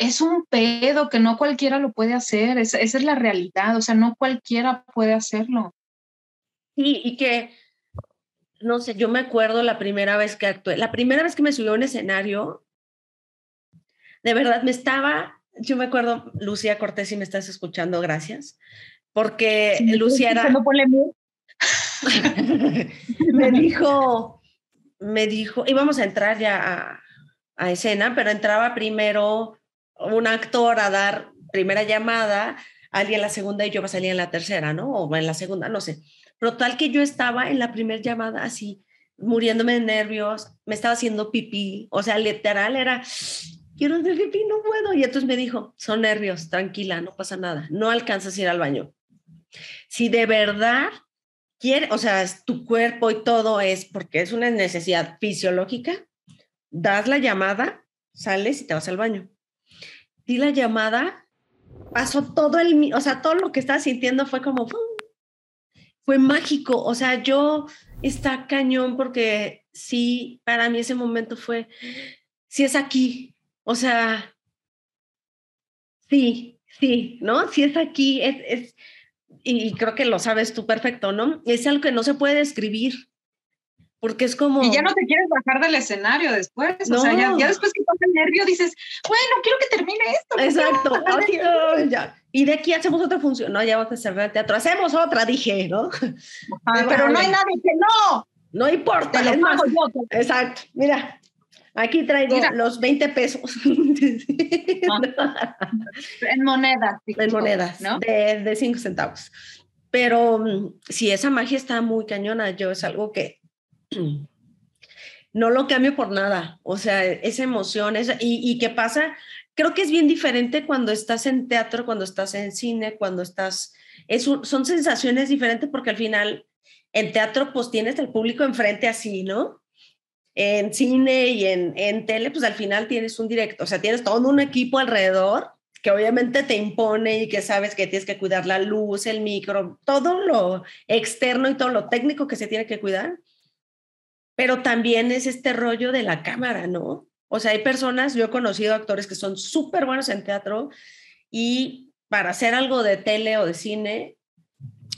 es un pedo que no cualquiera lo puede hacer, esa, es la realidad, o sea, no cualquiera puede hacerlo. Sí, y que, no sé, yo me acuerdo la primera vez que actué, la primera vez que me subió a un escenario, de verdad me estaba, yo me acuerdo, Lucía Cortés, si me estás escuchando, gracias, porque Lucía era... me dijo, me dijo, íbamos a entrar ya a, a escena, pero entraba primero un actor a dar primera llamada, alguien la segunda y yo salía en la tercera, ¿no? O en la segunda, no sé. Pero tal que yo estaba en la primera llamada así, muriéndome de nervios, me estaba haciendo pipí, o sea, literal era, quiero hacer pipí, no puedo. Y entonces me dijo, son nervios, tranquila, no pasa nada, no alcanzas a ir al baño. Si de verdad quiere, o sea, tu cuerpo y todo es porque es una necesidad fisiológica, das la llamada, sales y te vas al baño di la llamada, pasó todo el, o sea, todo lo que estaba sintiendo fue como, fue mágico, o sea, yo está cañón porque sí, para mí ese momento fue, sí es aquí, o sea, sí, sí, ¿no? Si es aquí, es, es, y creo que lo sabes tú perfecto, ¿no? Es algo que no se puede describir, porque es como... Y ya no te quieres bajar del escenario después, o sea, ya, después que pasa el nervio dices, bueno, quiero que termine esto. Exacto, ya. Y de aquí hacemos otra función, no, ya vamos a cerrar el teatro, hacemos otra, dije, ¿no? pero no hay nadie que no. No importa. Lo pago yo. Exacto, mira, aquí traigo los 20 pesos. Ah. en monedas. En monedas, ¿no? De, de 5 centavos. Pero mm, si esa magia está muy cañona, yo es algo que no lo cambio por nada. O sea, esa emoción, esa, y, qué pasa, creo que es bien diferente cuando estás en teatro, cuando estás en cine, cuando estás, es son sensaciones diferentes porque al final en teatro pues tienes el público enfrente así, ¿no? En cine y en, en tele pues al final tienes un directo, o sea, tienes todo un equipo alrededor que obviamente te impone y que sabes que tienes que cuidar la luz, el micro, todo lo externo y todo lo técnico que se tiene que cuidar pero también es este rollo de la cámara, ¿no? O sea, hay personas, yo he conocido actores que son súper buenos en teatro y para hacer algo de tele o de cine,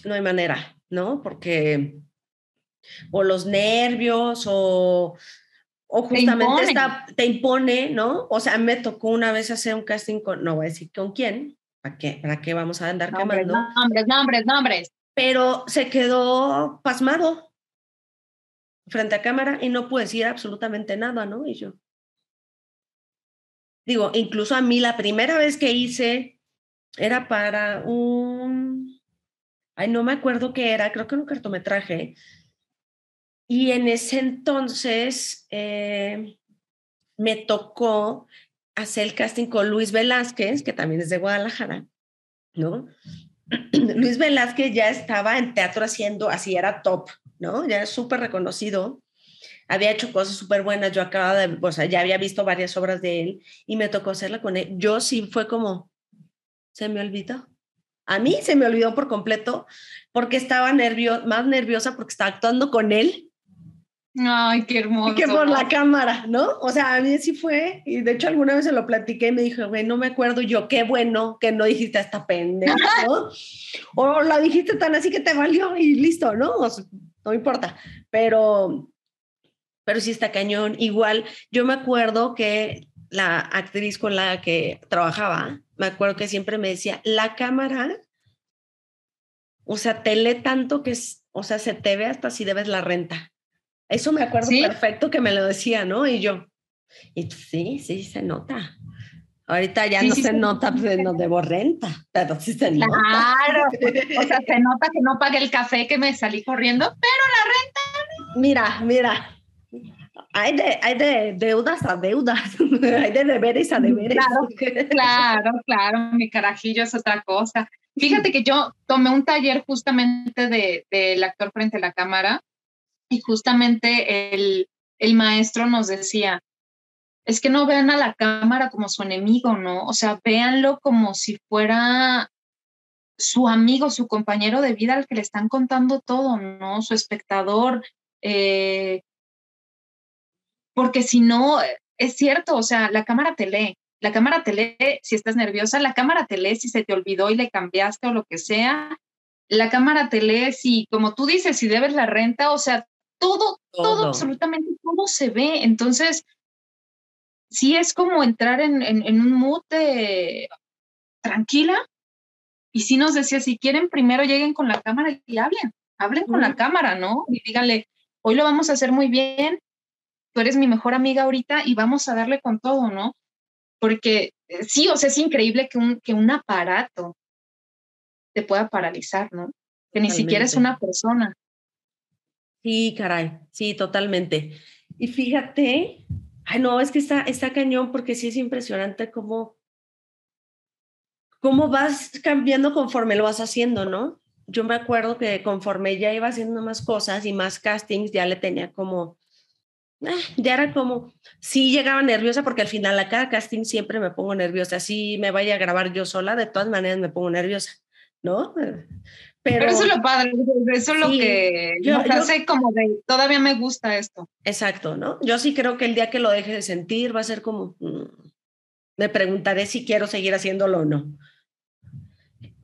no hay manera, ¿no? Porque o los nervios o, o justamente te, te impone, ¿no? O sea, me tocó una vez hacer un casting con, no voy a decir con quién, ¿para qué, para qué vamos a andar nombres, quemando? Nombres, nombres, nombres. Pero se quedó pasmado, frente a cámara y no puedo decir absolutamente nada, ¿no? Y yo. Digo, incluso a mí la primera vez que hice era para un, ay, no me acuerdo qué era, creo que un cartometraje. Y en ese entonces eh, me tocó hacer el casting con Luis Velázquez, que también es de Guadalajara, ¿no? Luis Velázquez ya estaba en teatro haciendo, así era top, ¿no? Ya es súper reconocido. Había hecho cosas súper buenas. Yo acababa de, o sea, ya había visto varias obras de él y me tocó hacerla con él. Yo sí fue como, se me olvidó. A mí se me olvidó por completo porque estaba nerviosa, más nerviosa porque estaba actuando con él Ay, qué hermoso. Que por la cámara, ¿no? O sea, a mí sí fue, y de hecho alguna vez se lo platiqué y me dijo, güey, no me acuerdo yo, qué bueno que no dijiste esta pendeja, ¿no? o la dijiste tan así que te valió y listo, ¿no? No importa, pero, pero sí está cañón. Igual, yo me acuerdo que la actriz con la que trabajaba, me acuerdo que siempre me decía, la cámara, o sea, te lee tanto que, es, o sea, se te ve hasta si debes la renta. Eso me acuerdo perfecto que me lo decía, ¿no? Y yo, y sí, sí, se nota. Ahorita ya no se nota, pues no debo renta, pero sí se nota. Claro, o sea, se nota que no pagué el café que me salí corriendo, pero la renta. Mira, mira, hay de, hay de deudas a deudas, hay de deberes a deberes. Claro, claro, claro, mi carajillo es otra cosa. Fíjate que yo tomé un taller justamente del de, actor frente a la cámara y justamente el, el maestro nos decía, es que no vean a la cámara como su enemigo, ¿no? O sea, véanlo como si fuera su amigo, su compañero de vida al que le están contando todo, ¿no? Su espectador. Eh, porque si no, es cierto, o sea, la cámara te lee. La cámara te lee si estás nerviosa, la cámara te lee si se te olvidó y le cambiaste o lo que sea. La cámara te lee si, como tú dices, si debes la renta, o sea, todo, todo, todo absolutamente todo se ve. Entonces, sí es como entrar en, en, un mood de tranquila. Y sí nos decía, si quieren, primero lleguen con la cámara y hablen, hablen con la cámara, ¿no? Y díganle, hoy lo vamos a hacer muy bien, tú eres mi mejor amiga ahorita y vamos a darle con todo, ¿no? Porque eh, sí, o sea, es increíble que un, que un aparato te pueda paralizar, ¿no? Que ni siquiera es una persona. Sí, caray, sí, totalmente. Y fíjate Ay, no, es que está, está cañón porque sí es impresionante cómo, cómo vas cambiando conforme lo vas haciendo, ¿no? Yo me acuerdo que conforme ya iba haciendo más cosas y más castings, ya le tenía como, eh, ya era como, sí llegaba nerviosa porque al final a cada casting siempre me pongo nerviosa, si me vaya a grabar yo sola, de todas maneras me pongo nerviosa, ¿no? Pero, eso es lo padre, eso es lo que yo, sé como de, todavía me gusta esto. Exacto, ¿no? Yo sí creo que el día que lo deje de sentir va a ser como, mm, me preguntaré si quiero seguir haciéndolo o no.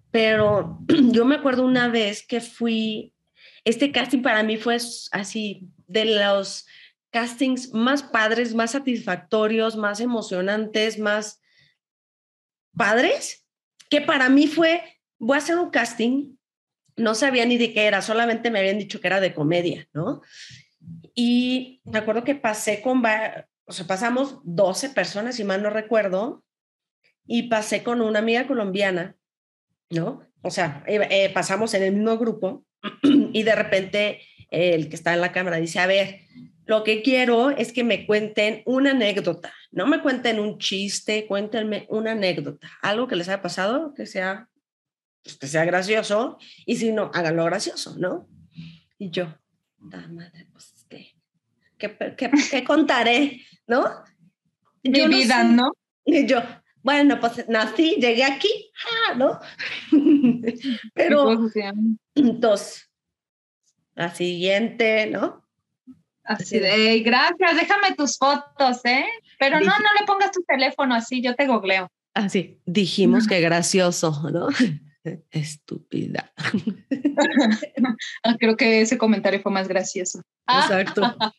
Pero yo me acuerdo una vez que fui, este casting para mí fue así, de los castings más padres, más satisfactorios, más emocionantes, más padres, que para mí fue, voy a hacer un casting no sabía ni de qué era, solamente me habían dicho que era de comedia, ¿no? Y me acuerdo que pasé con, o sea, pasamos 12 personas, si mal no recuerdo, y pasé con una amiga colombiana, ¿no? O sea, eh, eh, pasamos en el mismo grupo y de repente el que está en la cámara dice, a ver, lo que quiero es que me cuenten una anécdota, no me cuenten un chiste, cuéntenme una anécdota, algo que les haya pasado, que sea pues, que sea gracioso, y si no, háganlo gracioso, ¿no? Y yo, madre, pues, ¿qué, qué, contaré, no? Mi vida, ¿no? Y yo, bueno, pues nací, llegué aquí, ah, ¿no? Pero, entonces, la siguiente, ¿no? Así de, gracias, déjame tus fotos, ¿eh? Pero no, no le pongas tu teléfono así, yo te googleo. Así, dijimos que gracioso, ¿no? estúpida. Ah, creo que ese comentario fue más gracioso. Exacto.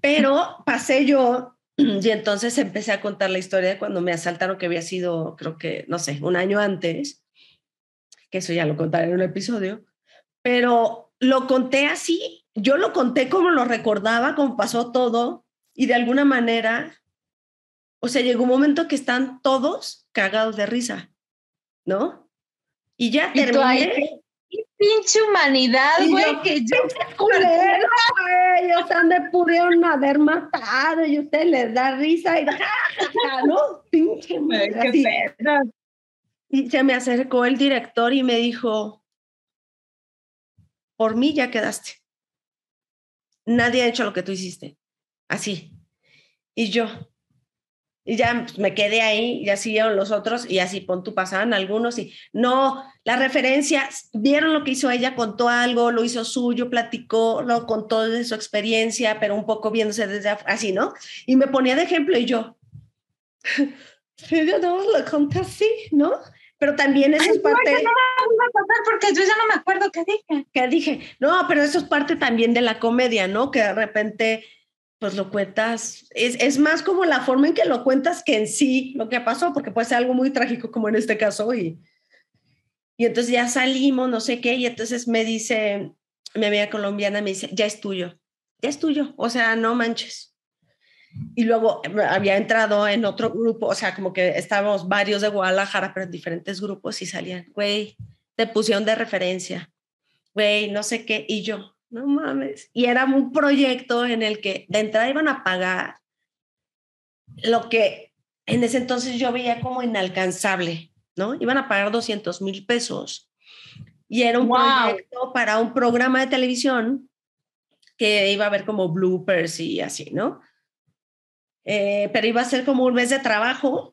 Pero pasé yo y entonces empecé a contar la historia de cuando me asaltaron, que había sido, creo que, no sé, un año antes, que eso ya lo contaré en un episodio, pero lo conté así, yo lo conté como lo recordaba, como pasó todo, y de alguna manera, o sea, llegó un momento que están todos cagados de risa, ¿no? Y ya ¿Y terminé. pinche humanidad, güey, que yo culero, güey, o sea, me pudieron haber matado y usted les da risa y ¿no? Pinche así. Y se me acercó el director y me dijo, por mí ya quedaste. Nadie ha hecho lo que tú hiciste. Así. Y yo, y ya pues, me quedé ahí, ya siguieron los otros y así pon tú pasaban algunos y no, la referencia, vieron lo que hizo ella, contó algo, lo hizo suyo, platicó, lo contó de su experiencia, pero un poco viéndose desde así, ¿no? Y me ponía de ejemplo y yo, yo no lo conté así, ¿no? Pero también eso es parte... No, no, porque yo ya no me acuerdo qué dije. ¿Qué dije? No, pero eso es parte también de la comedia, ¿no? Que de repente pues lo cuentas, es, es, más como la forma en que lo cuentas que en sí lo que pasó, porque puede ser algo muy trágico como en este caso. Y, y entonces ya salimos, no sé qué, y entonces me dice, mi amiga colombiana me dice, ya es tuyo, ya es tuyo, o sea, no manches. y luego eh, había entrado en otro grupo, o sea, como que estábamos varios de Guadalajara, pero en diferentes grupos y salían, güey, te pusieron de referencia, güey, no sé qué, y yo, no mames. Y era un proyecto en el que de entrada iban a pagar lo que en ese entonces yo veía como inalcanzable, ¿no? Iban a pagar 200 mil pesos. Y era un proyecto para un programa de televisión que iba a haber como bloopers y así, ¿no? Eh, pero iba a ser como un mes de trabajo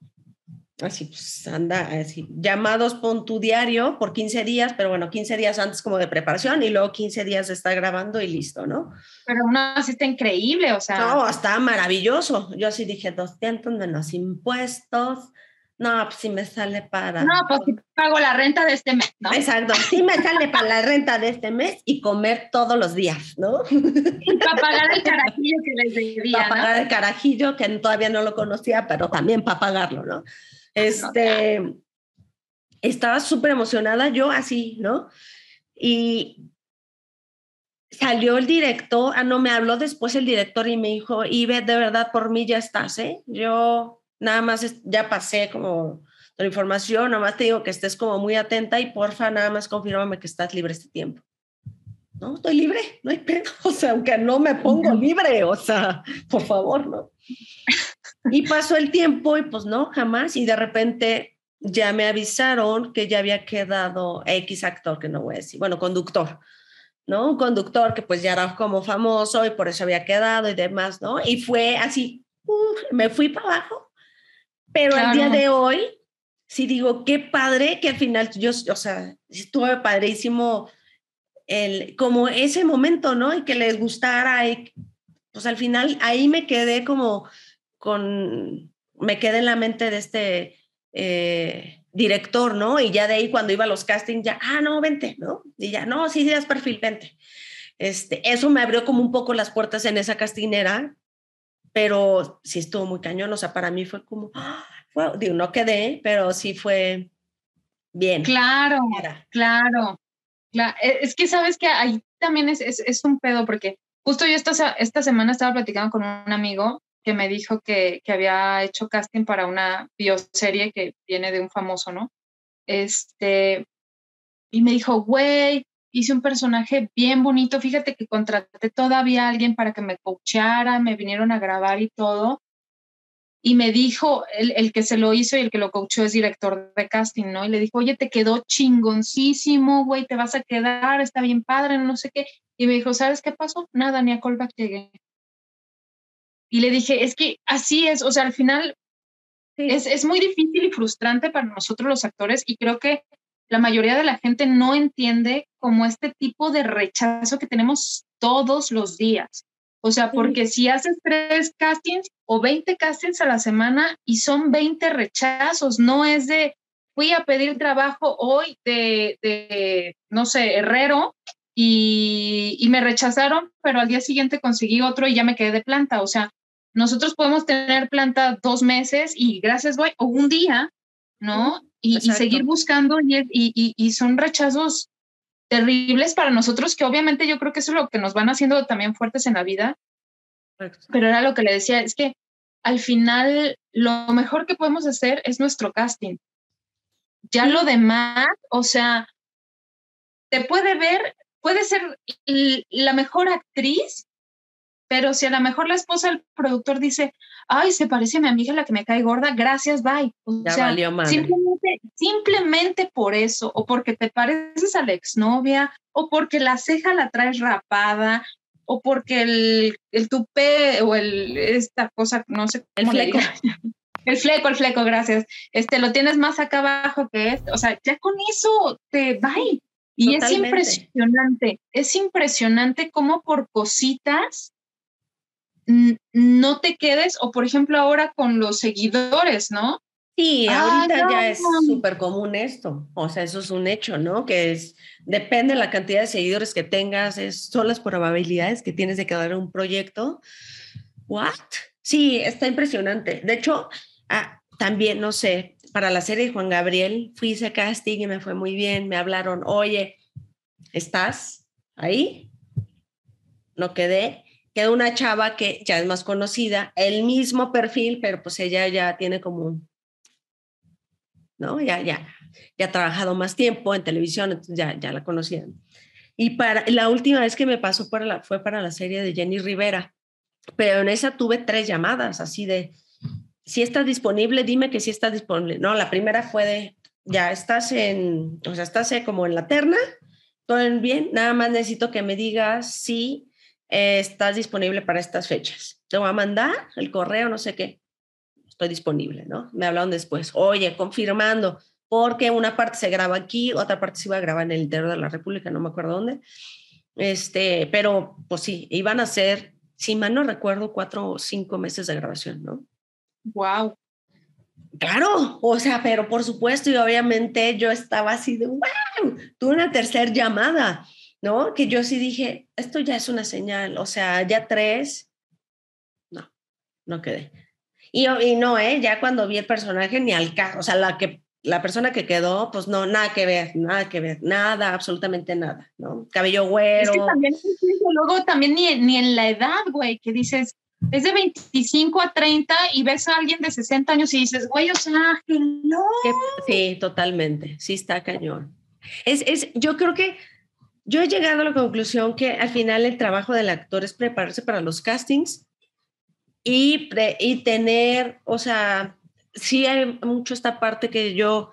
así pues anda, así, llamados pon tu diario por 15 días, pero bueno, 15 días antes como de preparación y luego 15 días de estar grabando y listo, ¿no? Pero uno así está increíble, o sea. No, está maravilloso. Yo así dije, 200 de los impuestos. No, pues sí me sale para. No, pues sí pago la renta de este mes, ¿no? Exacto, sí me sale para la renta de este mes y comer todos los días, ¿no? Y para pagar el carajillo que les debía. Para pagar el carajillo que todavía no lo conocía, pero también para pagarlo, ¿no? Este, estaba súper emocionada, yo así, ¿no? Y salió el director, ah, no, me habló después el director y me dijo, Ibe, de verdad, por mí ya estás, ¿eh? Yo nada más ya pasé como la información, nada más te digo que estés como muy atenta y porfa, nada más confírmame que estás libre este tiempo. No, estoy libre, no hay pedo, o sea, aunque no me pongo libre, o sea, por favor, ¿no? Y pasó el tiempo y pues no, jamás. Y de repente ya me avisaron que ya había quedado X actor, que no voy a decir, bueno, conductor, ¿no? Un conductor que pues ya era como famoso y por eso había quedado y demás, ¿no? Y fue así, me fui para abajo. Pero el día de hoy, sí digo, qué padre que al final yo, o sea, estuve padrísimo el, como ese momento, ¿no? Y que les gustara y pues al final ahí me quedé como con, me quedé en la mente de este eh, director, ¿no? Y ya de ahí cuando iba a los castings, ya, ah, no, vente, ¿no? Y ya, no, sí, sí, das perfil, vente. Este, eso me abrió como un poco las puertas en esa castinera, pero sí estuvo muy cañón, o sea, para mí fue como, ¡ah! digo, no quedé, pero sí fue bien. Claro, claro, claro. E, es que sabes que ahí también es, es, es un pedo, porque justo yo esta, esta semana estaba platicando con un amigo que me dijo que, que, había hecho casting para una bioserie que viene de un famoso, ¿no? Este, y me dijo, güey, hice un personaje bien bonito, fíjate que contraté todavía a alguien para que me coachara, me vinieron a grabar y todo. Y me dijo, el, el que se lo hizo y el que lo coachó es director de casting, ¿no? Y le dijo, oye, te quedó chingoncísimo, güey, te vas a quedar, está bien padre, no sé qué. Y me dijo, ¿sabes qué pasó? Nada, ni a callback llegué. Y le dije, es que así es, o sea, al final es, es muy difícil y frustrante para nosotros los actores y creo que la mayoría de la gente no entiende como este tipo de rechazo que tenemos todos los días. O sea, porque si haces tres castings o 20 castings a la semana y son 20 rechazos, no es de, fui a pedir trabajo hoy de, de no sé, herrero y, me rechazaron, pero al día siguiente conseguí otro y ya me quedé de planta. O sea, nosotros podemos tener planta dos meses y gracias, voy, o un día, ¿no? Y, seguir buscando y, y, son rechazos terribles para nosotros, que obviamente yo creo que eso es lo que nos van haciendo también fuertes en la vida. Pero era lo que le decía, es que al final lo mejor que podemos hacer es nuestro casting. Ya lo demás, o sea, te puede ver puede ser la mejor actriz, pero si a lo mejor la esposa del productor dice, ay, se parece a mi amiga la que me cae gorda, gracias, bye. O sea, simplemente, simplemente por eso, o porque te pareces a la exnovia, o porque la ceja la traes rapada, o porque el, el tupé o el, esta cosa, no sé el fleco. El fleco, el fleco, gracias. Este, lo tienes más acá abajo que este. O sea, ya con eso te bye. Y es impresionante, es impresionante cómo por cositas no te quedes, o por ejemplo ahora con los seguidores, ¿no? Sí, ahorita ya es súper común esto, o sea, eso es un hecho, ¿no? Que es, depende de la cantidad de seguidores que tengas, es, son las probabilidades que tienes de quedar en un proyecto. ¿What? Sí, está impresionante. De hecho, ah, también, no sé, para la serie de Juan Gabriel, fui a casting y me fue muy bien, me hablaron, oye, ¿estás ahí? No quedé. Queda una chava que ya es más conocida, el mismo perfil, pero pues ella ya tiene como, ¿no? Ya, ya, ya ha trabajado más tiempo en televisión, ya, ya la conocían. Y para la última vez que me pasó para la, fue para la serie de Jenny Rivera, pero en esa tuve tres llamadas así de, si estás disponible, dime que sí estás disponible. No, la primera fue de, ya estás en, o sea, estás eh, como en la terna, todo bien, nada más necesito que me digas si eh, estás disponible para estas fechas. Te voy a mandar el correo, no sé qué. Estoy disponible, ¿no? Me hablaron después. Oye, confirmando, porque una parte se graba aquí, otra parte se iba a grabar en el interior de la República, no me acuerdo dónde. Este, pero pues sí, iban a ser, si mal no recuerdo, cuatro o cinco meses de grabación, ¿no? Wow. Claro, o sea, pero por supuesto, y obviamente yo estaba así de, wow, tuve una tercera llamada, ¿no? Que yo sí dije, esto ya es una señal, o sea, ya tres, no, no quedé. Y, y no, ¿eh? Ya cuando vi el personaje, ni al caso, o sea, la que la persona que quedó, pues no, nada que ver, nada que ver, nada, absolutamente nada, ¿no? Cabello güero. Es que también, luego también ni, ni en la edad, güey, que dices, es de 25 a 30 y ves a alguien de 60 años y dices, güey, o sea, no. Sí, totalmente, sí está cañón. Es, es, yo creo que yo he llegado a la conclusión que al final el trabajo del actor es prepararse para los castings y, y tener, o sea, sí hay mucho esta parte que yo,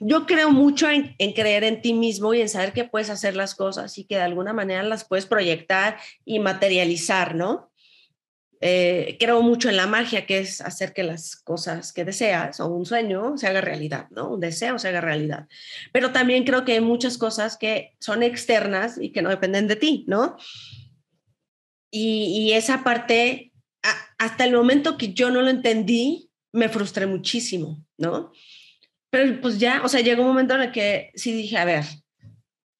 yo creo mucho en, creer en ti mismo y en saber que puedes hacer las cosas y que de alguna manera las puedes proyectar y materializar, ¿no? Eh, creo mucho en la magia, que es hacer que las cosas que deseas o un sueño se haga realidad, ¿no? Un deseo se haga realidad. Pero también creo que hay muchas cosas que son externas y que no dependen de ti, ¿no? Y, y esa parte hasta el momento que yo no lo entendí, me frustré muchísimo, ¿no? Pero pues ya, o sea, llegó un momento en el que sí dije, a ver,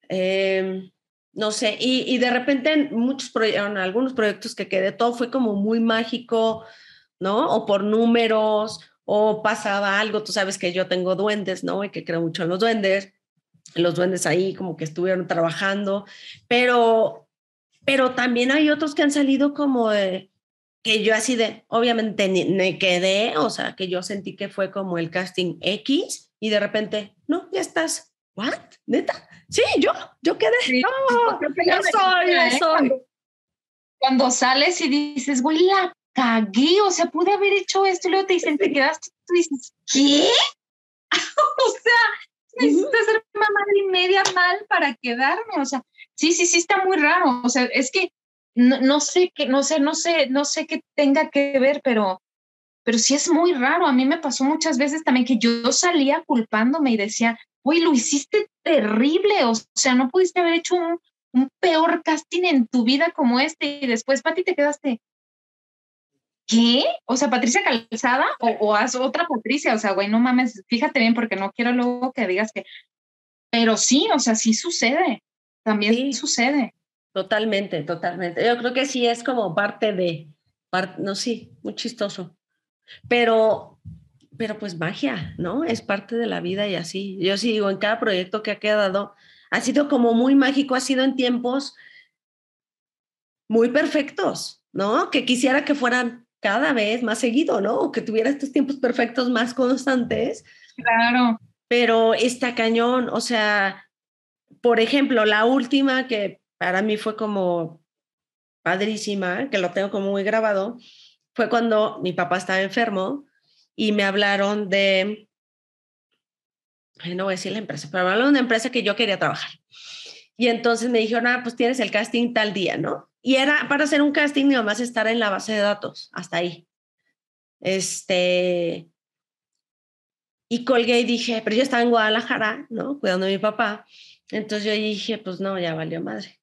em, no sé, y, de repente en muchos proyectos, algunos proyectos que quedé, todo fue como muy mágico, ¿no? O por números, o pasaba algo, tú sabes que yo tengo duendes, ¿no? Y que creo mucho en los duendes, los duendes ahí como que estuvieron trabajando, pero, pero también hay otros que han salido como de, que yo así de, obviamente me quedé, o sea, que yo sentí que fue como el casting X y de repente, no, ya estás. ¿What? ¿Neta? Sí, yo, yo quedé. no, yo soy, yo soy. Cuando sales y dices, güey, la cagué, o sea, pude haber hecho esto y luego te dicen, te quedaste, tú dices, ¿qué? o sea, necesito ser mamá y media mal para quedarme, o sea, sí, sí, sí está muy raro, o sea, es que no, sé qué, no sé, no sé, no sé qué tenga que ver, pero, pero sí es muy raro. A mí me pasó muchas veces también que yo salía culpándome y decía, uy, lo hiciste terrible, o sea, no pudiste haber hecho un, peor casting en tu vida como este y después, Pati, te quedaste. ¿Qué? O sea, Patricia Calzada o, o haz otra Patricia, o sea, güey, no mames, fíjate bien porque no quiero luego que digas que, pero sí, o sea, sí sucede, también sucede. Totalmente, totalmente. Yo creo que sí es como parte de, no, sí, muy chistoso. Pero, pero pues magia, ¿no? Es parte de la vida y así. Yo sí digo, en cada proyecto que ha quedado, ha sido como muy mágico, ha sido en tiempos muy perfectos, ¿no? Que quisiera que fueran cada vez más seguido, ¿no? O que tuviera estos tiempos perfectos más constantes. Claro. Pero está cañón, o sea, por ejemplo, la última que para mí fue como padrísima, que lo tengo como muy grabado, fue cuando mi papá estaba enfermo y me hablaron de, no voy a decir la empresa, pero me hablaron de una empresa que yo quería trabajar. Y entonces me dijeron, ah, pues tienes el casting tal día, ¿no? Y era para hacer un casting y nomás estar en la base de datos, hasta ahí. Este, y colgué y dije, pero yo estaba en Guadalajara, ¿no? Cuidando a mi papá. Entonces yo dije, pues no, ya valió madre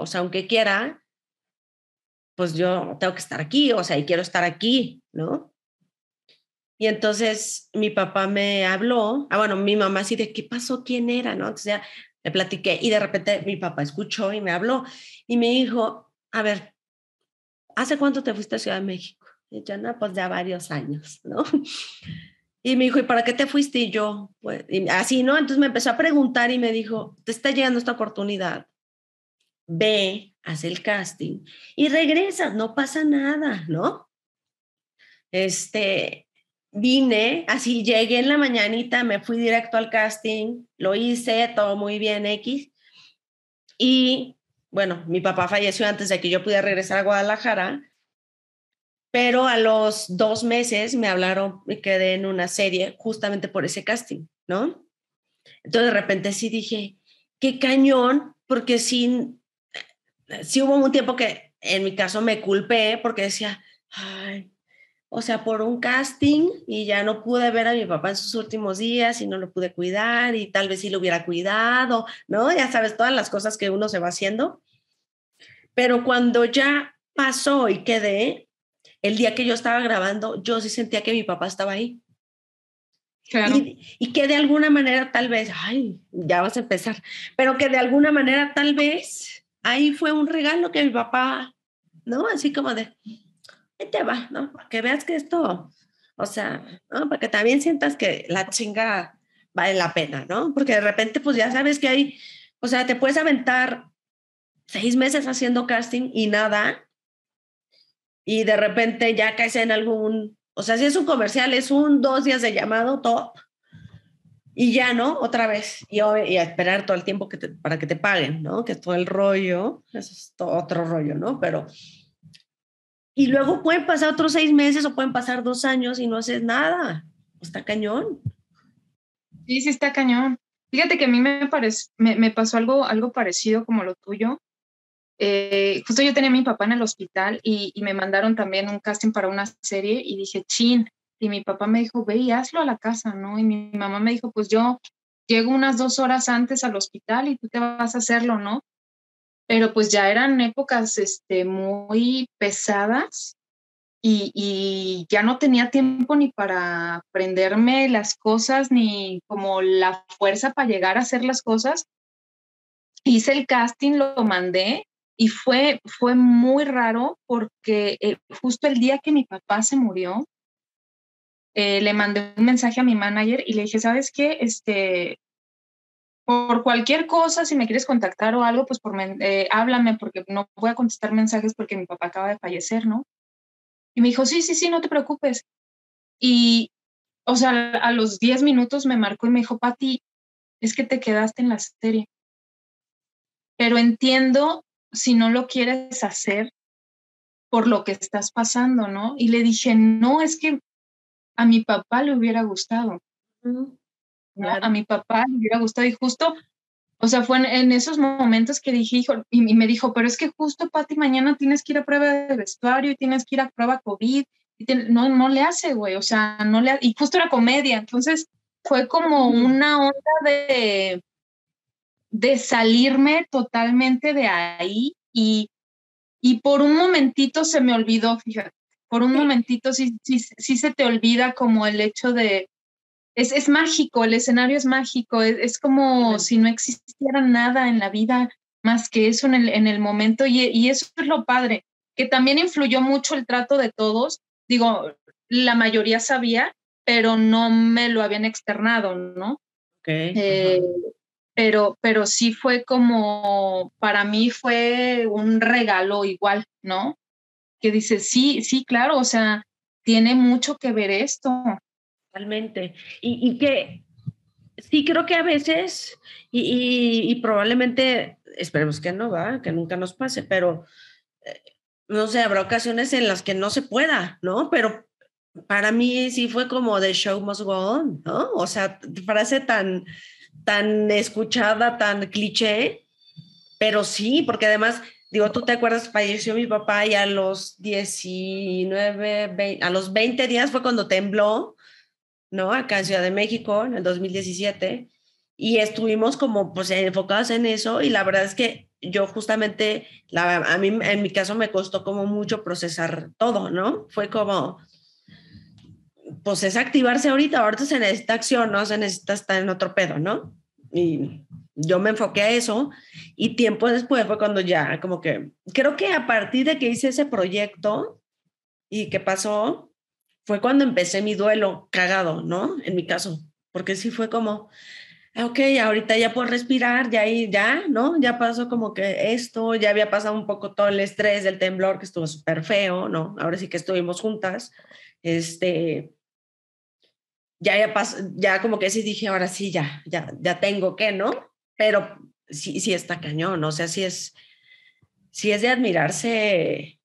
o sea, aunque quiera, pues yo tengo que estar aquí, o sea, y quiero estar aquí, ¿no? Y entonces mi papá me habló, ah, bueno, mi mamá así de, ¿qué pasó? ¿Quién era? ¿No? Entonces ya le platiqué y de repente mi papá escuchó y me habló y me dijo, a ver, ¿hace cuánto te fuiste a Ciudad de México? Y yo, no, pues ya varios años, ¿no? Y me dijo, ¿y para qué te fuiste? Y yo, pues, así, ¿no? Entonces me empezó a preguntar y me dijo, te está llegando esta oportunidad ve, hace el casting y regresa, no pasa nada, ¿no? Este, vine, así llegué en la mañanita, me fui directo al casting, lo hice, todo muy bien, X. Y bueno, mi papá falleció antes de que yo pudiera regresar a Guadalajara, pero a los dos meses me hablaron, me quedé en una serie justamente por ese casting, ¿no? Entonces de repente sí dije, qué cañón, porque sí, sí hubo un tiempo que en mi caso me culpé porque decía, ay, o sea, por un casting y ya no pude ver a mi papá en sus últimos días y no lo pude cuidar y tal vez sí lo hubiera cuidado, ¿no? Ya sabes, todas las cosas que uno se va haciendo. Pero cuando ya pasó y quedé, el día que yo estaba grabando, yo sí sentía que mi papá estaba ahí. Y, que de alguna manera tal vez, ay, ya vas a empezar, pero que de alguna manera tal vez ahí fue un regalo que mi papá, ¿no? Así como de, te va, ¿no? Para que veas que esto, o sea, ¿no? Para que también sientas que la chinga vale la pena, ¿no? Porque de repente, pues ya sabes que hay, o sea, te puedes aventar seis meses haciendo casting y nada, y de repente ya caes en algún o sea, si es un comercial, es un dos días de llamado top y ya, ¿no? Otra vez. Y, y a esperar todo el tiempo que para que te paguen, ¿no? Que todo el rollo, eso es todo otro rollo, ¿no? Pero... Y luego pueden pasar otros seis meses o pueden pasar dos años y no haces nada. Está cañón. Sí, sí está cañón. Fíjate que a mí me, pasó algo, algo parecido como lo tuyo. Eh, justo yo tenía a mi papá en el hospital y, me mandaron también un casting para una serie y dije, chin, y mi papá me dijo, ve y hazlo a la casa, ¿no? Y mi, mamá me dijo, pues yo llego unas dos horas antes al hospital y tú te vas a hacerlo, ¿no? Pero pues ya eran épocas este, muy pesadas y, y, ya no tenía tiempo ni para aprenderme las cosas, ni como la fuerza para llegar a hacer las cosas. Hice el casting, lo mandé y fue, fue muy raro porque eh, justo el día que mi papá se murió, eh, le mandé un mensaje a mi manager y le dije, ¿sabes qué? Este, por cualquier cosa, si me quieres contactar o algo, pues eh, háblame porque no voy a contestar mensajes porque mi papá acaba de fallecer, ¿no? Y me dijo, sí, sí, sí, no te preocupes. Y, o sea, a los 10 minutos me marcó y me dijo, Pati, es que te quedaste en la serie. Pero entiendo si no lo quieres hacer por lo que estás pasando, ¿no? Y le dije, no, es que a mi papá le hubiera gustado. A mi papá le hubiera gustado y justo, o sea, fue en, esos momentos que dije, hijo, y, me dijo, pero es que justo, Pati, mañana tienes que ir a prueba de vestuario y tienes que ir a prueba COVID. Y no, no le hace, güey, o sea, no le, y justo era comedia, entonces fue como una onda de, de salirme totalmente de ahí y, y por un momentito se me olvidó, fíjate, por un momentito sí, sí, sí se te olvida como el hecho de, es, es mágico, el escenario es mágico, es, como si no existiera nada en la vida más que eso en el, en el momento y, y eso es lo padre, que también influyó mucho el trato de todos, digo, la mayoría sabía, pero no me lo habían externado, ¿no? Okay. Eh, pero, pero sí fue como, para mí fue un regalo igual, ¿no? Que dice, sí, sí, claro, o sea, tiene mucho que ver esto. Totalmente. Y, y que sí creo que a veces, y, y, probablemente, esperemos que no, va, que nunca nos pase, pero eh, no sé, habrá ocasiones en las que no se pueda, ¿no? Pero para mí sí fue como de show must go on, ¿no? O sea, frase tan tan escuchada, tan cliché, pero sí, porque además, digo, tú te acuerdas, falleció mi papá y a los 19, a los 20 días fue cuando tembló, ¿no? Acá en Ciudad de México, en el 2017, y estuvimos como pues enfocados en eso y la verdad es que yo justamente, la, a mí en mi caso me costó como mucho procesar todo, ¿no? Fue como, pues es activarse ahorita, ahorita se necesita acción, no se necesita estar en otro pedo, ¿no? Y yo me enfoqué a eso y tiempo después fue cuando ya, como que, creo que a partir de que hice ese proyecto y que pasó, fue cuando empecé mi duelo cagado, ¿no? En mi caso, porque sí fue como, ok, ahorita ya puedo respirar, ya ahí, ya, ¿no? Ya pasó como que esto, ya había pasado un poco todo el estrés del temblor que estuvo súper feo, ¿no? Ahora sí que estuvimos juntas, este, ya, ya pasó, ya como que sí dije, ahora sí, ya, ya, ya tengo que, ¿no? Pero sí, sí está cañón, o sea, sí es, sí es de admirarse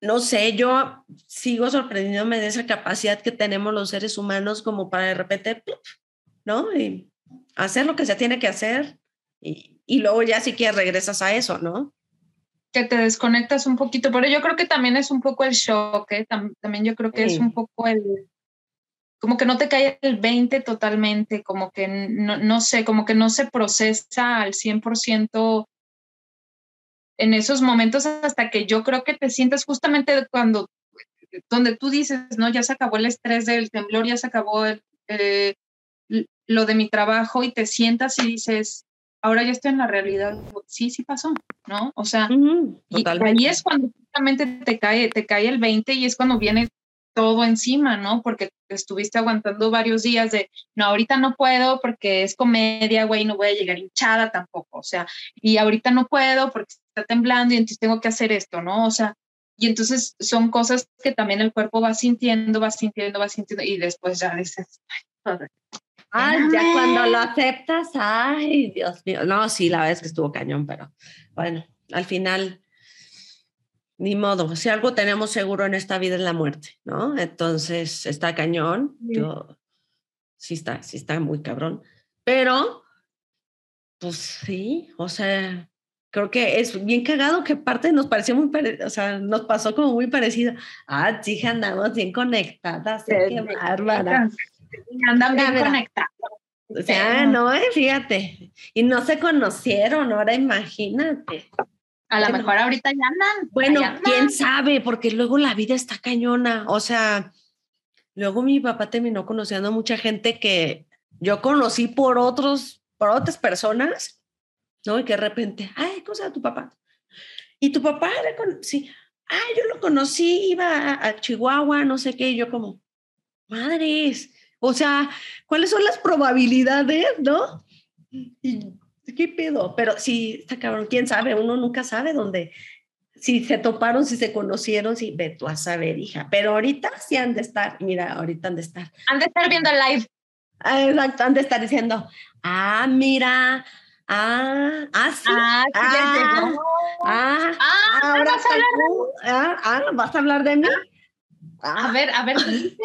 no sé, yo sigo sorprendiéndome de esa capacidad que tenemos los seres humanos como para de repente, ¿no? Y hacer lo que se tiene que hacer y, y luego ya sí que regresas a eso, ¿no? Que te desconectas un poquito, pero yo creo que también es un poco el shock, ¿eh? también yo creo que es un poco el, como que no te cae el 20 totalmente, como que no, no sé, como que no se procesa al 100% en esos momentos hasta que yo creo que te sientes justamente cuando, donde tú dices, no, ya se acabó el estrés del temblor, ya se acabó eh, lo de mi trabajo y te sientas y dices, ahora ya estoy en la realidad. Sí, sí pasó, ¿no? O sea, y ahí es cuando justamente te cae, te cae el 20 y es cuando viene todo encima, ¿no? Porque estuviste aguantando varios días de, no, ahorita no puedo porque es comedia, güey, no voy a llegar hinchada tampoco, o sea, y ahorita no puedo porque está temblando y entonces tengo que hacer esto, ¿no? O sea, y entonces son cosas que también el cuerpo va sintiendo, va sintiendo, va sintiendo y después ya dices, ay, ya cuando lo aceptas, ay, Dios mío, no, sí, la verdad es que estuvo cañón, pero bueno, al final ni modo, si algo tenemos seguro en esta vida es la muerte, ¿no? Entonces está cañón, yo sí está, sí está muy cabrón, pero pues sí, o sea, creo que es bien cagado que parte nos pareció muy, o sea, nos pasó como muy parecido. Ah, sí, andamos bien conectadas, qué bárbara. Andan bien conectadas. O sea, no, eh, fíjate, y no se conocieron, ahora imagínate. A lo mejor ahorita ya andan. Bueno, quién sabe, porque luego la vida está cañona. O sea, luego mi papá terminó conociendo a mucha gente que yo conocí por otros, por otras personas, ¿no? Y que de repente, ay, ¿cómo se llama tu papá? Y tu papá, sí, ay, yo lo conocí, iba a, Chihuahua, no sé qué, y yo como, madres, o sea, ¿cuáles son las probabilidades, no? Y ¿qué pedo? Pero sí, está cabrón, quién sabe, uno nunca sabe dónde, si se toparon, si se conocieron, si ve tú a saber, hija. Pero ahorita sí han de estar, mira, ahorita han de estar. Han de estar viendo el live. Ah, exacto, han de estar diciendo, ah, mira, ah, ah, sí. Ah, sí ah, ah, ah, ahora vas a hablar de mí. Ah, ah, ¿vas a hablar de mí? a ver, a ver, dice,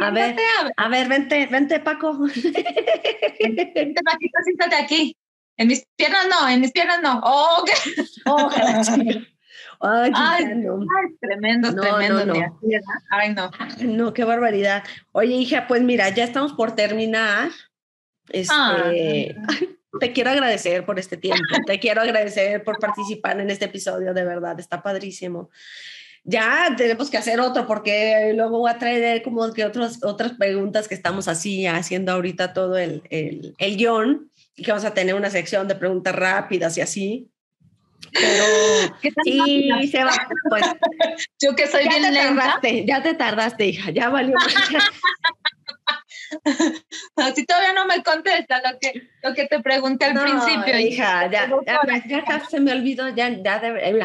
a ver, a ver, vente, vente, Paco. Vente, Paquito, siéntate aquí. En mis piernas no, en mis piernas no. Oh, oh Ay, ay, tremendo, tremendo. No, no. Ay, no. No, qué barbaridad. Oye, hija, pues mira, ya estamos por terminar. Este, te quiero agradecer por este tiempo. te quiero agradecer por participar en este episodio, de verdad, está padrísimo. Ya tenemos que hacer otro porque luego voy a traer como que otros, otras preguntas que estamos así haciendo ahorita todo el, el, el guion y que vamos a tener una sección de preguntas rápidas y así. Pero sí, se va. Pues, Yo que soy ya bien te lenta. Tardaste, ya te tardaste, hija, ya valió. Así todavía no me contesta lo que, lo que te pregunté al principio. Hija, ya, ya, ya, se me olvidó, ya, ya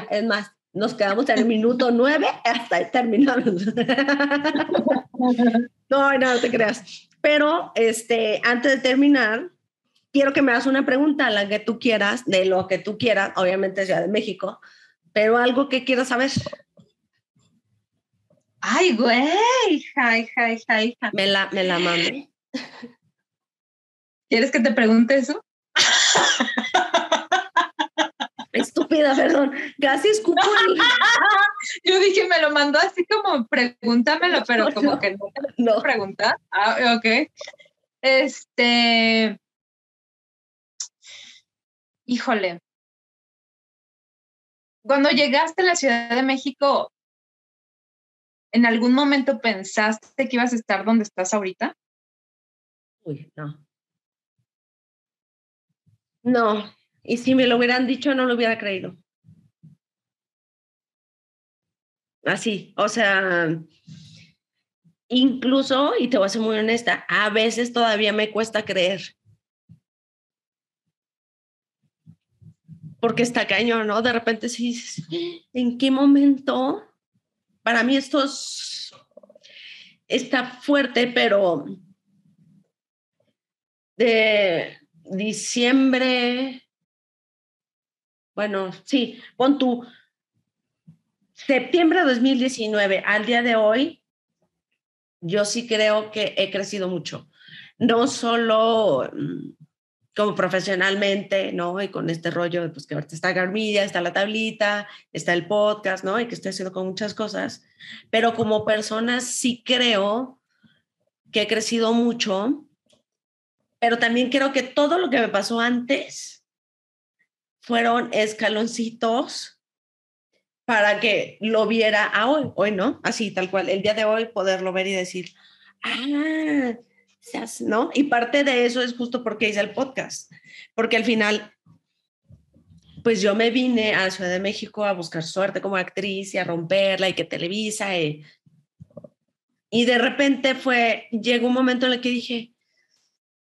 es más, nos quedamos en el minuto nueve hasta terminamos. no, no, no te creas. Pero este, antes de terminar, quiero que me hagas una pregunta, la que tú quieras, de lo que tú quieras, obviamente Ciudad de México, pero algo que quieras saber. Ay, güey, hija, hija, hija, hija. Me la, me la mame. ¿Quieres que te pregunte eso? Estúpida, perdón. Casi escupo. Yo dije, me lo mandó así como, pregúntamelo, pero como que no te no. preguntar. Ah, ok. Este, híjole, cuando llegaste a la Ciudad de México, ¿En algún momento pensaste que ibas a estar donde estás ahorita? Uy, no. No, y si me lo hubieran dicho no lo hubiera creído. Así, o sea, incluso, y te voy a ser muy honesta, a veces todavía me cuesta creer. Porque está cañón, ¿no? De repente sí, ¿en qué momento para mí esto está fuerte, pero de diciembre, bueno, sí, pon tu septiembre de 2019 al día de hoy, yo sí creo que he crecido mucho. No solo mm, como profesionalmente, ¿no? Y con este rollo, pues que ahorita está Garmilla, está la tablita, está el podcast, ¿no? Y que estoy haciendo con muchas cosas, pero como persona sí creo que he crecido mucho, pero también creo que todo lo que me pasó antes fueron escaloncitos para que lo viera a hoy, hoy no, así tal cual, el día de hoy poderlo ver y decir, ah, ¿no? Y parte de eso es justo porque hice el podcast, porque al final, pues yo me vine a Ciudad de México a buscar suerte como actriz y a romperla y que Televisa y, y de repente fue, llegó un momento en el que dije,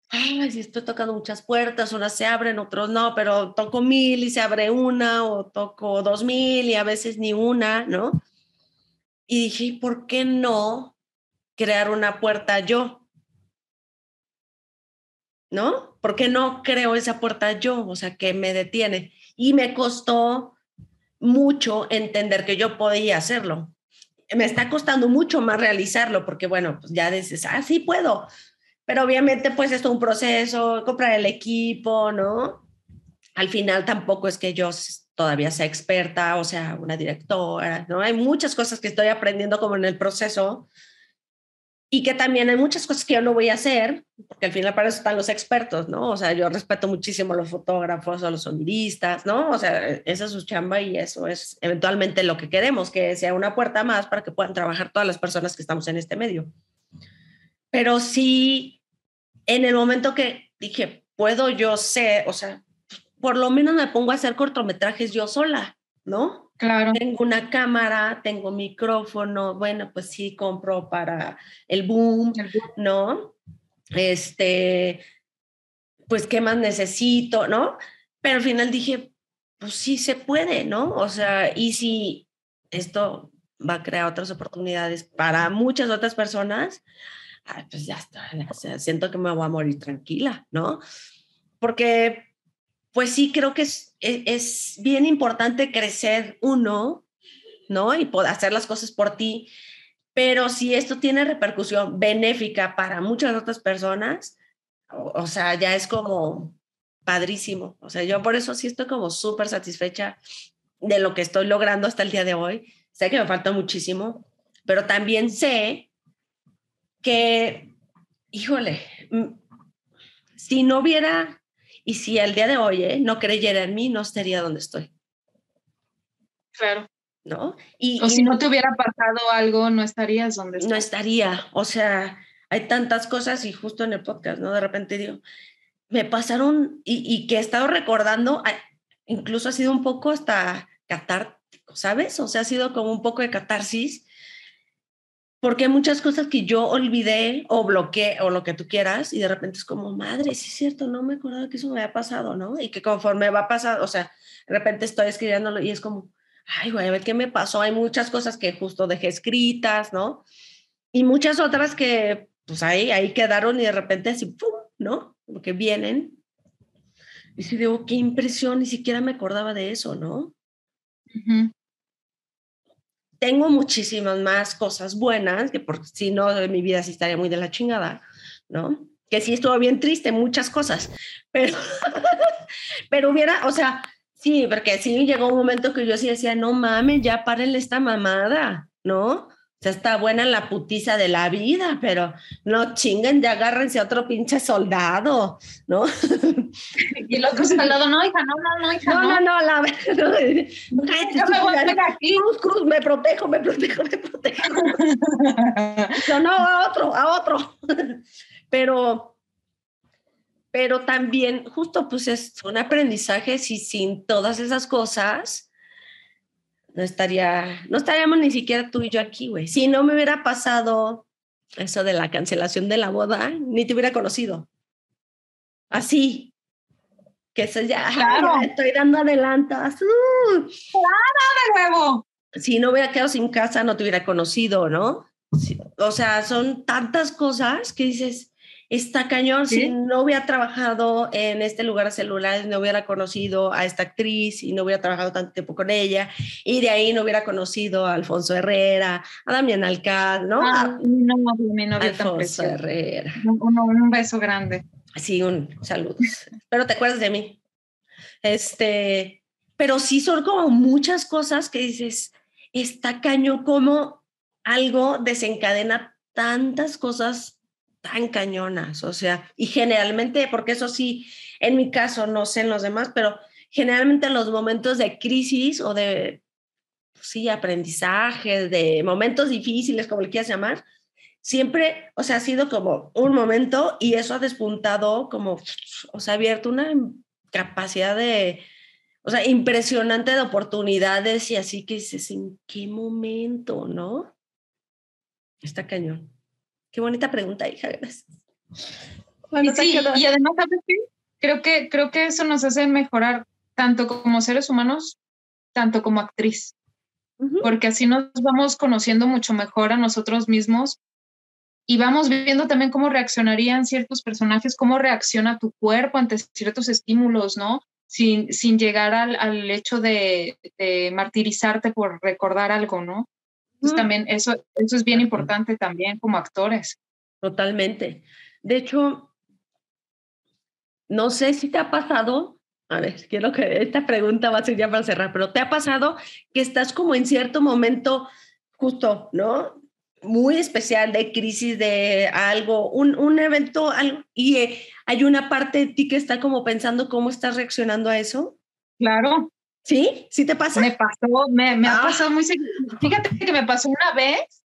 ay, si estoy tocando muchas puertas, unas se abren, otros no, pero toco mil y se abre una, o toco dos mil y a veces ni una, ¿no? Y dije, ¿por qué no crear una puerta yo? ¿No? ¿Por qué no creo esa puerta yo? O sea, que me detiene. Y me costó mucho entender que yo podía hacerlo. Me está costando mucho más realizarlo porque, bueno, pues ya dices, ah, sí puedo. Pero obviamente, pues esto es un proceso, comprar el equipo, ¿no? Al final tampoco es que yo todavía sea experta, o sea, una directora, ¿no? Hay muchas cosas que estoy aprendiendo como en el proceso y que también hay muchas cosas que yo no voy a hacer, porque al final para eso están los expertos, ¿no? O sea, yo respeto muchísimo a los fotógrafos, a los sonidistas, ¿no? O sea, esa es su chamba y eso es eventualmente lo que queremos, que sea una puerta más para que puedan trabajar todas las personas que estamos en este medio. Pero sí, en el momento que dije, puedo yo ser, o sea, por lo menos me pongo a hacer cortometrajes yo sola, ¿no? Claro. Tengo una cámara, tengo micrófono, bueno, pues sí, compro para el boom, ¿no? Este, pues, ¿qué más necesito, no? Pero al final dije, pues sí se puede, ¿no? O sea, y si esto va a crear otras oportunidades para muchas otras personas, pues ya está, siento que me voy a morir tranquila, ¿no? Porque pues sí creo que es, e, es, bien importante crecer uno, ¿no? Y poder hacer las cosas por ti. Pero si esto tiene repercusión benéfica para muchas otras personas, o, sea, ya es como padrísimo. O sea, yo por eso sí estoy como súper satisfecha de lo que estoy logrando hasta el día de hoy. Sé que me falta muchísimo, pero también sé que, híjole, si no hubiera y si al día de hoy ¿eh? no creyera en mí, no estaría donde estoy. Claro. ¿No? Y, o si no te hubiera pasado algo, no estarías donde estás. No estaría. O sea, hay tantas cosas y justo en el podcast, ¿no? De repente digo, me pasaron y, y que he estado recordando, incluso ha sido un poco hasta catártico, ¿sabes? O sea, ha sido como un poco de catarsis porque hay muchas cosas que yo olvidé o bloqueé o lo que tú quieras y de repente es como, madre, sí es cierto, no me acordaba que eso me había pasado, ¿no? Y que conforme va pasando, o sea, de repente estoy escribiéndolo y es como, ay, güey, a ver qué me pasó. Hay muchas cosas que justo dejé escritas, ¿no? Y muchas otras que, pues ahí, ahí quedaron y de repente así, ¡pum! ¿no? Porque vienen. Y si digo, qué impresión, ni siquiera me acordaba de eso, ¿no? Tengo muchísimas más cosas buenas, que por si no, mi vida sí estaría muy de la chingada, ¿no? Que sí estuvo bien triste, muchas cosas, pero, pero hubiera, o sea, sí, porque sí llegó un momento que yo sí decía, no mames, ya párenle esta mamada, ¿no? Sea, está buena la putiza de la vida, pero no chinguen, ya agárrense a otro pinche soldado, ¿no? Y el otro soldado, no, hija, no, no, no, hija. No, no, no, la no, Yo me voy a aquí. Cruz, cruz, me protejo, me protejo, me protejo. no, no, a otro, a otro. Pero, pero también, justo, pues es un aprendizaje si sin todas esas cosas no estaría, no estaríamos ni siquiera tú y yo aquí, güey. Si no me hubiera pasado eso de la cancelación de la boda, ni te hubiera conocido. Así. que eso ya, estoy dando adelantos. Uh. de nuevo! Si no hubiera quedado sin casa, no te hubiera conocido, ¿no? o sea, son tantas cosas que dices, está cañón, si no hubiera trabajado en este lugar de celulares, no hubiera conocido a esta actriz y no hubiera trabajado tanto tiempo con ella, y de ahí no hubiera conocido a Alfonso Herrera, a Damián Alcázar, ¿no? Ah, no, novio Alfonso Herrera. Un, un, beso grande. Sí, un saludo. Pero te acuerdas de mí. Este, pero sí son como muchas cosas que dices, está cañón como algo desencadena tantas cosas tan cañonas, o sea, y generalmente, porque eso sí, en mi caso, no sé en los demás, pero generalmente en los momentos de crisis o de, sí, aprendizaje, de momentos difíciles, como le quieras llamar, siempre, o sea, ha sido como un momento y eso ha despuntado como, o sea, ha abierto una capacidad de, o sea, impresionante de oportunidades y así que dices, ¿en qué momento, no? Está cañón. Qué bonita pregunta, hija, gracias. y, sí, y además, Creo que, creo que eso nos hace mejorar tanto como seres humanos, tanto como actriz, porque así nos vamos conociendo mucho mejor a nosotros mismos y vamos viendo también cómo reaccionarían ciertos personajes, cómo reacciona tu cuerpo ante ciertos estímulos, ¿no? Sin, sin llegar al, al hecho de, de, martirizarte por recordar algo, ¿no? Entonces también eso, eso es bien importante también como actores. Totalmente. De hecho, no sé si te ha pasado, a ver, quiero que esta pregunta va a ser ya para cerrar, pero ¿te ha pasado que estás como en cierto momento justo, ¿no? muy especial de crisis de algo, un, un evento, algo, y eh, hay una parte de ti que está como pensando cómo estás reaccionando a eso. Claro. ¿Sí? ¿Sí te pasa? Me pasó, me, me ha ah. pasado muy seguido. Fíjate que me pasó una vez,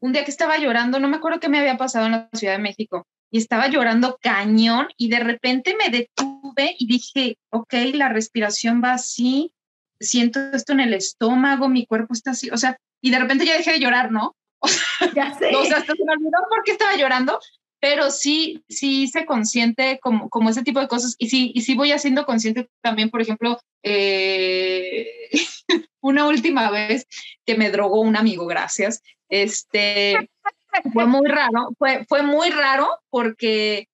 un día que estaba llorando, no me acuerdo qué me había pasado en la Ciudad de México, y estaba llorando cañón, y de repente me detuve y dije, ok, la respiración va así, siento esto en el estómago, mi cuerpo está así, o sea, y de repente ya dejé de llorar, ¿no? ya sé. O sea, hasta se me olvidó por qué estaba llorando, pero sí, sí se consciente como, como ese tipo de cosas. Y sí, y sí voy haciendo consciente también, por ejemplo, eh, una última vez que me drogó un amigo, gracias. Este, fue muy raro, fue, fue muy raro porque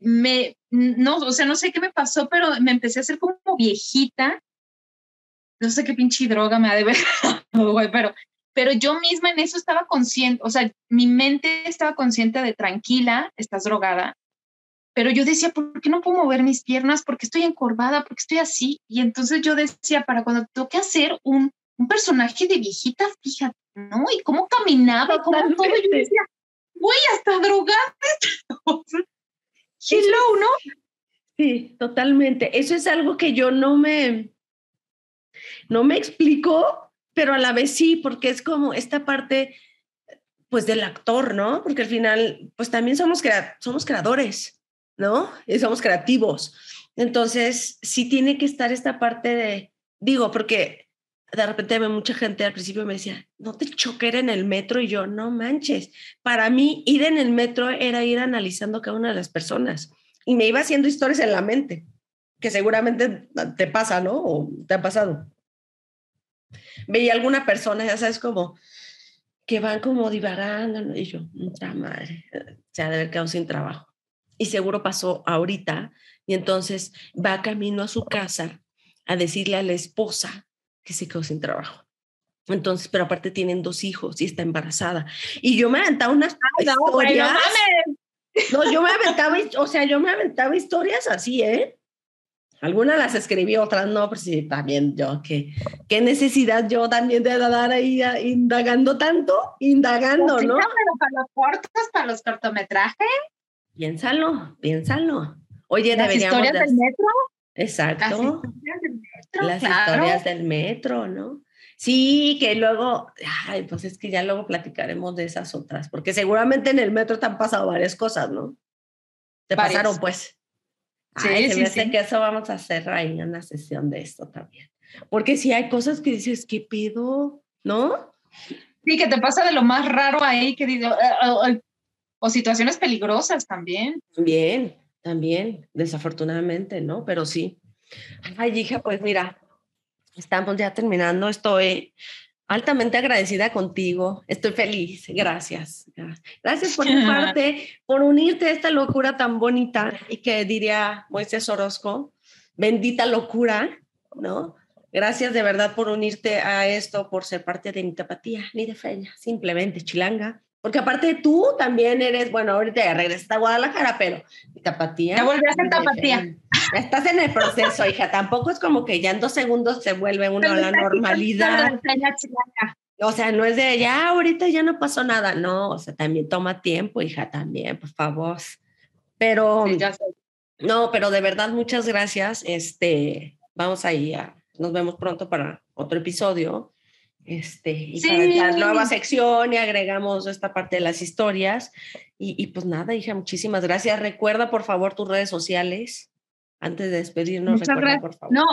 me, no, o sea, no sé qué me pasó, pero me empecé a hacer como viejita. No sé qué pinche droga me ha de ver, pero pero yo misma en eso estaba consciente, o sea, mi mente estaba consciente de tranquila, estás drogada, pero yo decía, ¿por qué no puedo mover mis piernas? Porque estoy encorvada, porque estoy así. Y entonces yo decía, para cuando toque hacer un, un personaje de viejita, fíjate, ¿no? Y cómo caminaba, cómo todo, yo decía, voy hasta drogada. Hello, ¿no? Sí, totalmente. Eso es algo que yo no me, no me explico pero a la vez sí, porque es como esta parte, pues del actor, ¿no? Porque al final, pues también somos, somos creadores, ¿no? Y somos creativos. Entonces, sí tiene que estar esta parte de, digo, porque de repente mucha gente al principio me decía, no te choque en el metro y yo, no manches. Para mí, ir en el metro era ir analizando cada una de las personas y me iba haciendo historias en la mente, que seguramente te pasa, ¿no? O te ha pasado veía alguna persona, ya sabes, como que van como divagando, y yo, mucha madre, se ha de haber quedado sin trabajo. Y seguro pasó ahorita, y entonces va camino a su casa a decirle a la esposa que se quedó sin trabajo. Entonces, pero aparte tienen dos hijos y está embarazada. Y yo me aventaba unas historias. No, yo me aventaba, o sea, yo me aventaba historias así, ¿eh? Algunas las escribí, otras no, pero sí, también yo, ¿qué, qué necesidad yo también de dar ahí indagando tanto? Indagando, ¿no? Pero para los cortos, para los cortometrajes. Piénsalo, piénsalo. Oye, ¿Las historias del metro? Exacto. Las historias del metro, ¿no? Sí, que luego, ay, pues es que ya luego platicaremos de esas otras, porque seguramente en el metro te han pasado varias cosas, ¿no? Te pasaron, pues. Sí, sí, sí. que eso vamos a hacer ahí una sesión de esto también. Porque si hay cosas que dices, ¿qué pido? ¿No? Sí, que te pasa de lo más raro ahí que digo, eh, o, situaciones peligrosas también. Bien. también, desafortunadamente, ¿no? Pero sí. Ay, hija, pues mira, estamos ya terminando. Estoy altamente agradecida contigo. Estoy feliz. Gracias. Gracias por tu parte, por unirte a esta locura tan bonita y que diría Moisés Orozco, bendita locura, ¿no? Gracias de verdad por unirte a esto, por ser parte de mi tapatía, ni de feña, simplemente chilanga. Porque aparte tú también eres, bueno, ahorita ya regresaste a Guadalajara, pero tapatía. Ya volví a ser tapatía. Estás en el proceso, hija. Tampoco es como que ya en dos segundos se vuelve una a la normalidad. O sea, no es de ya, ahorita ya no pasó nada. No, o sea, también toma tiempo, hija, también, por favor. Pero, no, pero de verdad, muchas gracias. Este, vamos ahí a, nos vemos pronto para otro episodio. Este, y para la nueva sección y agregamos esta parte de las historias. Y, pues nada, hija, muchísimas gracias. Recuerda, por favor, tus redes sociales. Antes de despedirnos, recuerda, por favor. No,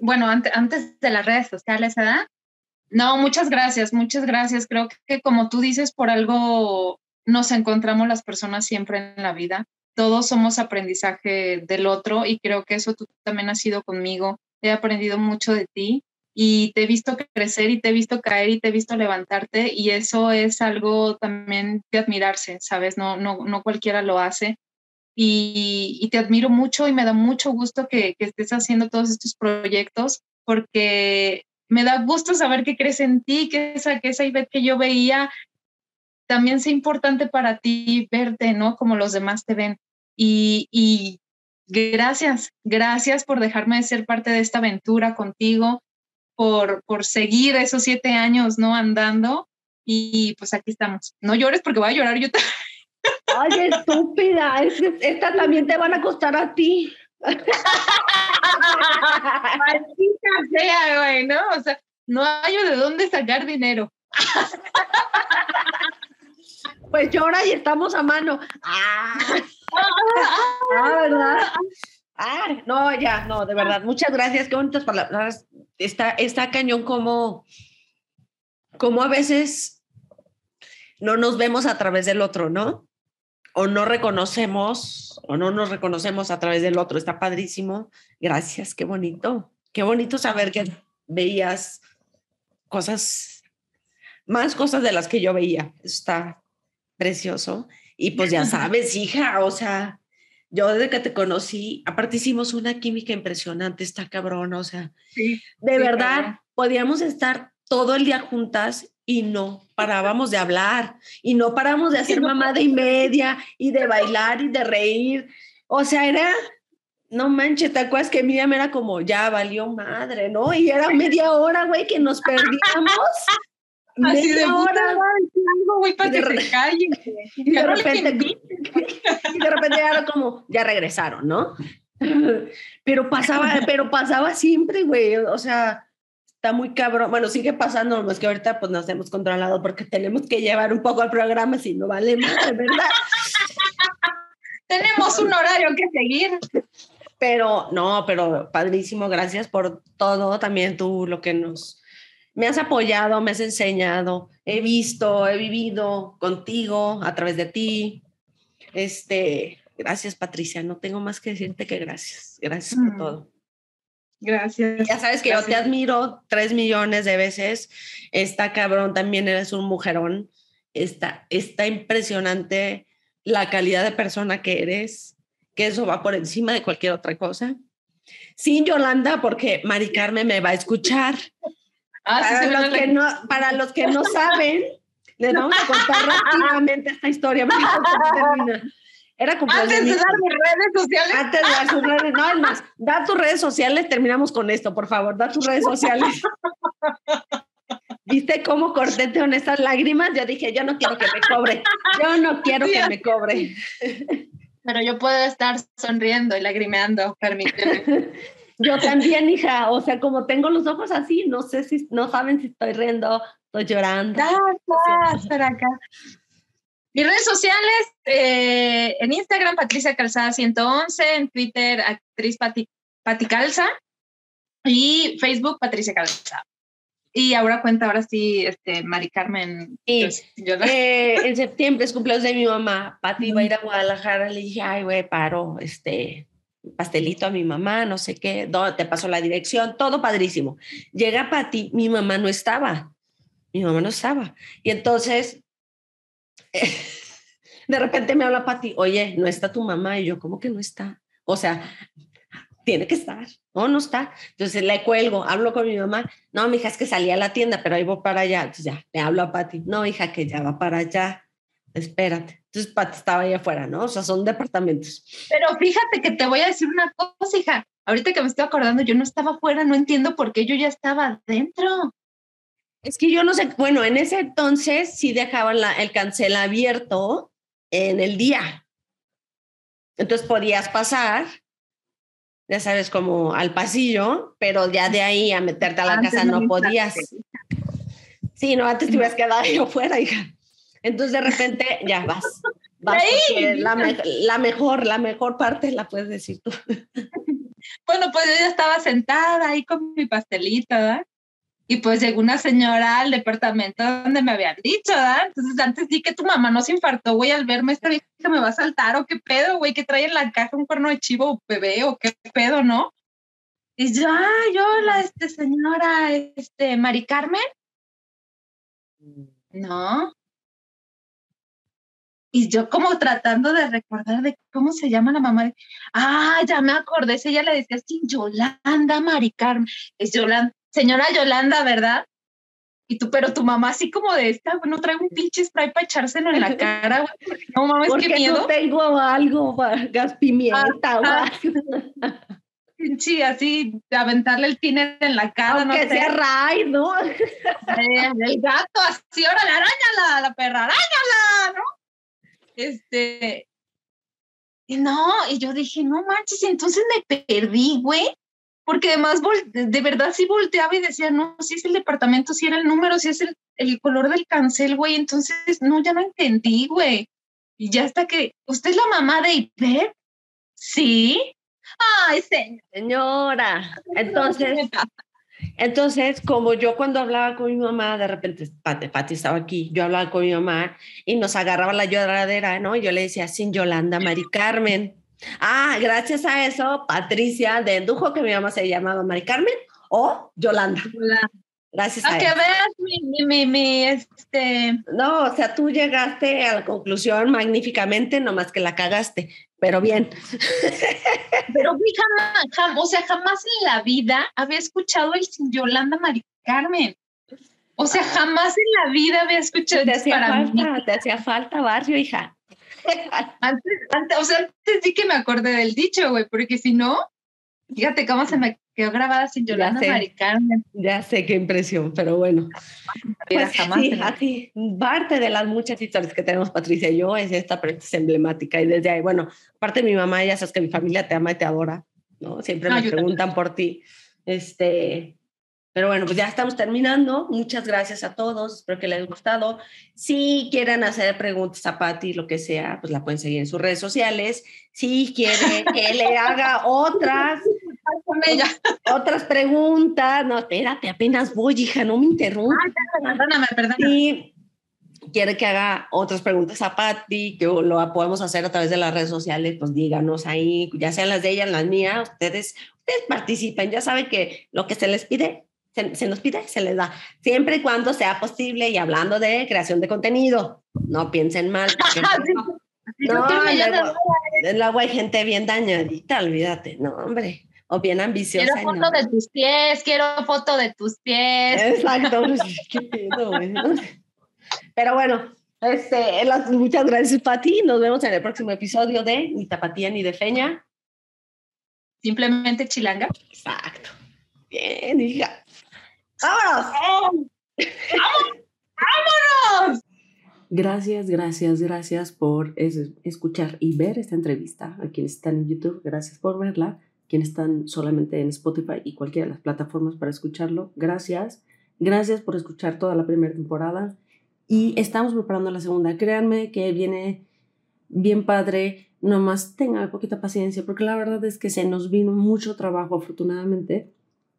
bueno, antes, antes de las redes sociales, ¿verdad? No, muchas gracias, muchas gracias. Creo que como tú dices, por algo nos encontramos las personas siempre en la vida. Todos somos aprendizaje del otro y creo que eso tú también has sido conmigo. He aprendido mucho de ti y te he visto crecer y te he visto caer y te he visto levantarte y eso es algo también de admirarse, ¿sabes? No, no, no cualquiera lo hace. Y, te admiro mucho y me da mucho gusto que, que, estés haciendo todos estos proyectos porque me da gusto saber que crees en ti, que esa, que esa Ivette que yo veía también sea importante para ti verte, ¿no? Como los demás te ven. Y, y gracias, gracias por dejarme ser parte de esta aventura contigo por, por seguir esos siete años, ¿no? Andando. Y pues aquí estamos. No llores porque voy a llorar yo también. Ay, estúpida, esta también te van a costar a ti. Maldita sea, güey, ¿no? O sea, no hay de dónde sacar dinero. Pues llora y estamos a mano. Ah, ah ¿verdad? Ah, no, ya, no, de verdad. Muchas gracias. Qué bonitas palabras está, está cañón como, como a veces no nos vemos a través del otro, ¿no? O no reconocemos, o no nos reconocemos a través del otro. Está padrísimo. Gracias, qué bonito. Qué bonito saber que veías cosas, más cosas de las que yo veía. Está precioso. Y pues ya sabes, hija, o sea, yo desde que te conocí, aparte hicimos una química impresionante, está cabrón, o sea, de verdad, podíamos estar todo el día juntas y no parábamos de hablar y no paramos de hacer mamada y media y de bailar y de reír. O sea, era, no manches, ¿te acuerdas que Miriam era como, ya valió madre, ¿no? Y era media hora, güey, que nos perdíamos. Así de hora, güey, para que se calle. Y de repente, y de repente era como, ya regresaron, ¿no? Pero pasaba, pero pasaba siempre, güey, o sea, está muy cabrón. Bueno, sigue pasando, más que ahorita pues nos hemos controlado porque tenemos que llevar un poco al programa, si no vale más, ¿verdad? tenemos un horario que seguir. Pero no, pero padrísimo, gracias por todo, también tú lo que nos me has apoyado, me has enseñado, he visto, he vivido contigo a través de ti. Este, gracias Patricia, no tengo más que decirte que gracias, gracias por mm. todo. Gracias. Ya sabes que yo te admiro tres millones de veces. Está cabrón, también eres un mujerón. Está, está impresionante la calidad de persona que eres, que eso va por encima de cualquier otra cosa. Sin Yolanda, porque Mari Carmen me va a escuchar. Ah, para, los que no, para los que no saben, les vamos a contar rápidamente esta historia. Era Antes de dar mis redes sociales. Antes de dar sus redes, no, es más, da tus redes sociales, terminamos con esto, por favor, da tus redes sociales. ¿Viste cómo corté con estas lágrimas? Yo dije, yo no quiero que me cobre, yo no quiero que me cobre. Pero yo puedo estar sonriendo y lagrimeando, permíteme. Yo también, hija, o sea, como tengo los ojos así, no sé si, no saben si estoy riendo, estoy llorando. Ah, acá. Mis redes sociales, eh, en Instagram, Patricia Calzada 111, en Twitter, actriz Pati, Calza, y Facebook, Patricia Calzada. Y ahora cuenta, ahora sí, este, Mari Carmen. Sí, pues, yo la- Eh, en septiembre es cumpleaños de mi mamá. Pati iba a ir a Guadalajara. Le dije, ay, güey, paro, este, pastelito a mi mamá, no sé qué. Te paso la dirección, todo padrísimo. Llega Pati, mi mamá no estaba. Mi mamá no estaba. Y entonces, de repente me habla Pati, oye, no está tu mamá. Y yo, ¿cómo que no está? O sea, tiene que estar. No, no está. Entonces le cuelgo, hablo con mi mamá. No, mi hija es que salía a la tienda, pero ahí voy para allá. Entonces ya, le hablo a Pati. No, hija, que ya va para allá. Espérate. Entonces Pati estaba ahí afuera, ¿no? O sea, son departamentos. Pero fíjate que te voy a decir una cosa, hija. Ahorita que me estoy acordando, yo no estaba afuera, no entiendo por qué yo ya estaba adentro. Es que yo no sé, bueno, en ese entonces sí dejaban la- el cancel abierto en el día. Entonces podías pasar, ya sabes, como al pasillo, pero ya de ahí a meterte a la Antes casa no podías. Sí, no, antes te hubieras quedado ahí afuera, hija. Entonces de repente ya vas. la, me- la mejor, la mejor parte la puedes decir tú. Bueno, pues yo ya estaba sentada ahí con mi pastelito, ¿verdad? Y pues llegó una señora al departamento donde me habían dicho, ¿verdad? Entonces antes di que tu mamá no se infartó, güey, al verme esta vieja me va a saltar o qué pedo, güey, que trae en la caja un cuerno de chivo o bebé o qué pedo, ¿no? Y yo, ah, yo, la este, señora, este, Mari Carmen, no. Y yo como tratando de recordar de cómo se llama la mamá. de- Ah, ya me acordé, ella le decía así, Yolanda Mari Carmen. Es Yolanda, señora Yolanda, ¿verdad? Y tú, pero tu mamá así como de esta, no trae un pinche spray para echárselo en la cara, güey. No mames, qué miedo. no tengo algo, gas pimienta Ah, así, de aventarle el tiner en la cara, no Aunque sé. sea Ray, ¿no? Eh, el gato, así, órale, arañala, la perra, arañala, ¿no? Este. No, y yo dije, no manches, entonces me perdí, güey. Porque además, de verdad sí volteaba y decía, no, si es el departamento, si era el número, si es el, el color del cancel, güey. Entonces, no, ya no entendí, güey. Y ya hasta que, ¿usted es la mamá de Ivette? Sí. Ay, señor. Señora. Entonces, entonces, como yo cuando hablaba con mi mamá, de repente, Pati, Pati estaba aquí, yo hablaba con mi mamá y nos agarraba la lloradera, ¿no? Y yo le decía, sin Yolanda, Mari Carmen. Ah, gracias a eso, Patricia dedujo que mi mamá se llamaba Mari Carmen o Yolanda. Gracias a A que veas mi, mi, mi, este, No, o sea, tú llegaste a la conclusión magníficamente, nomás que la cagaste, pero bien. Pero jamás, jam- o sea, jamás en la vida había escuchado el sin Yolanda Mari Carmen. O sea, jamás en la vida había escuchado Te hacía para mí. falta, te hacía falta barrio, hija. Antes, antes, o sea, antes sí que me acordé del dicho, güey, porque si no, fíjate cómo se me quedó grabada sin Yolanda sé. Mari Carmen. Ya sé qué impresión, pero bueno. Pues jamás sí, así, parte de las muchas historias que tenemos Patricia y yo es esta, pero es emblemática. Y desde ahí, bueno, aparte de mi mamá, ya sabes que mi familia te ama y te adora, ¿no? Siempre No, me preguntan por ti. Este, pero bueno, pues ya estamos terminando. Muchas gracias a todos, espero que les haya gustado. Si quieren hacer preguntas a Patti, lo que sea, pues la pueden seguir en sus redes sociales. Si quieren que le haga otras, Con ella. otras preguntas, no, espérate, apenas voy, hija, no me interrumpas. Perdóname, perdóname. Si quiere que haga otras preguntas a Patti, que lo podemos hacer a través de las redes sociales, pues díganos ahí, ya sean las de ella, las mías, ustedes, ustedes participen, ya saben que lo que se les pide, se, se nos pide, se les da, siempre y cuando sea posible y hablando de creación de contenido, no piensen mal. no, me luego, luego hay gente bien dañadita, olvídate, no, hombre, o bien ambiciosa. Quiero foto no. de tus pies, quiero foto de tus pies. Exacto. Güey. Pero bueno, este, las- muchas gracias, Pati. Nos vemos en el próximo episodio de Ni Tapatía ni de Feña. Simplemente chilanga. Exacto. Bien, hija. ¡Vámonos! Gracias, gracias, gracias por es- escuchar y ver esta entrevista. A quienes están en YouTube, gracias por verla. Quienes están solamente en Spotify y cualquiera de las plataformas para escucharlo, gracias. Gracias por escuchar toda la primera temporada. Y estamos preparando la segunda. Créanme que viene bien padre. Nomás tengan poquita paciencia, porque la verdad es que se nos vino mucho trabajo, afortunadamente.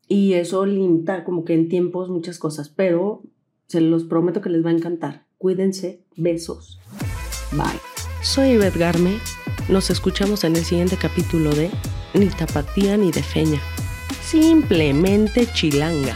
Y eso limita como que en tiempos muchas cosas, pero se los prometo que les va a encantar. Cuídense, besos. Bye. Soy Ivette Garme. Nos escuchamos en el siguiente capítulo de Ni tapatía ni de feña. Simplemente chilanga.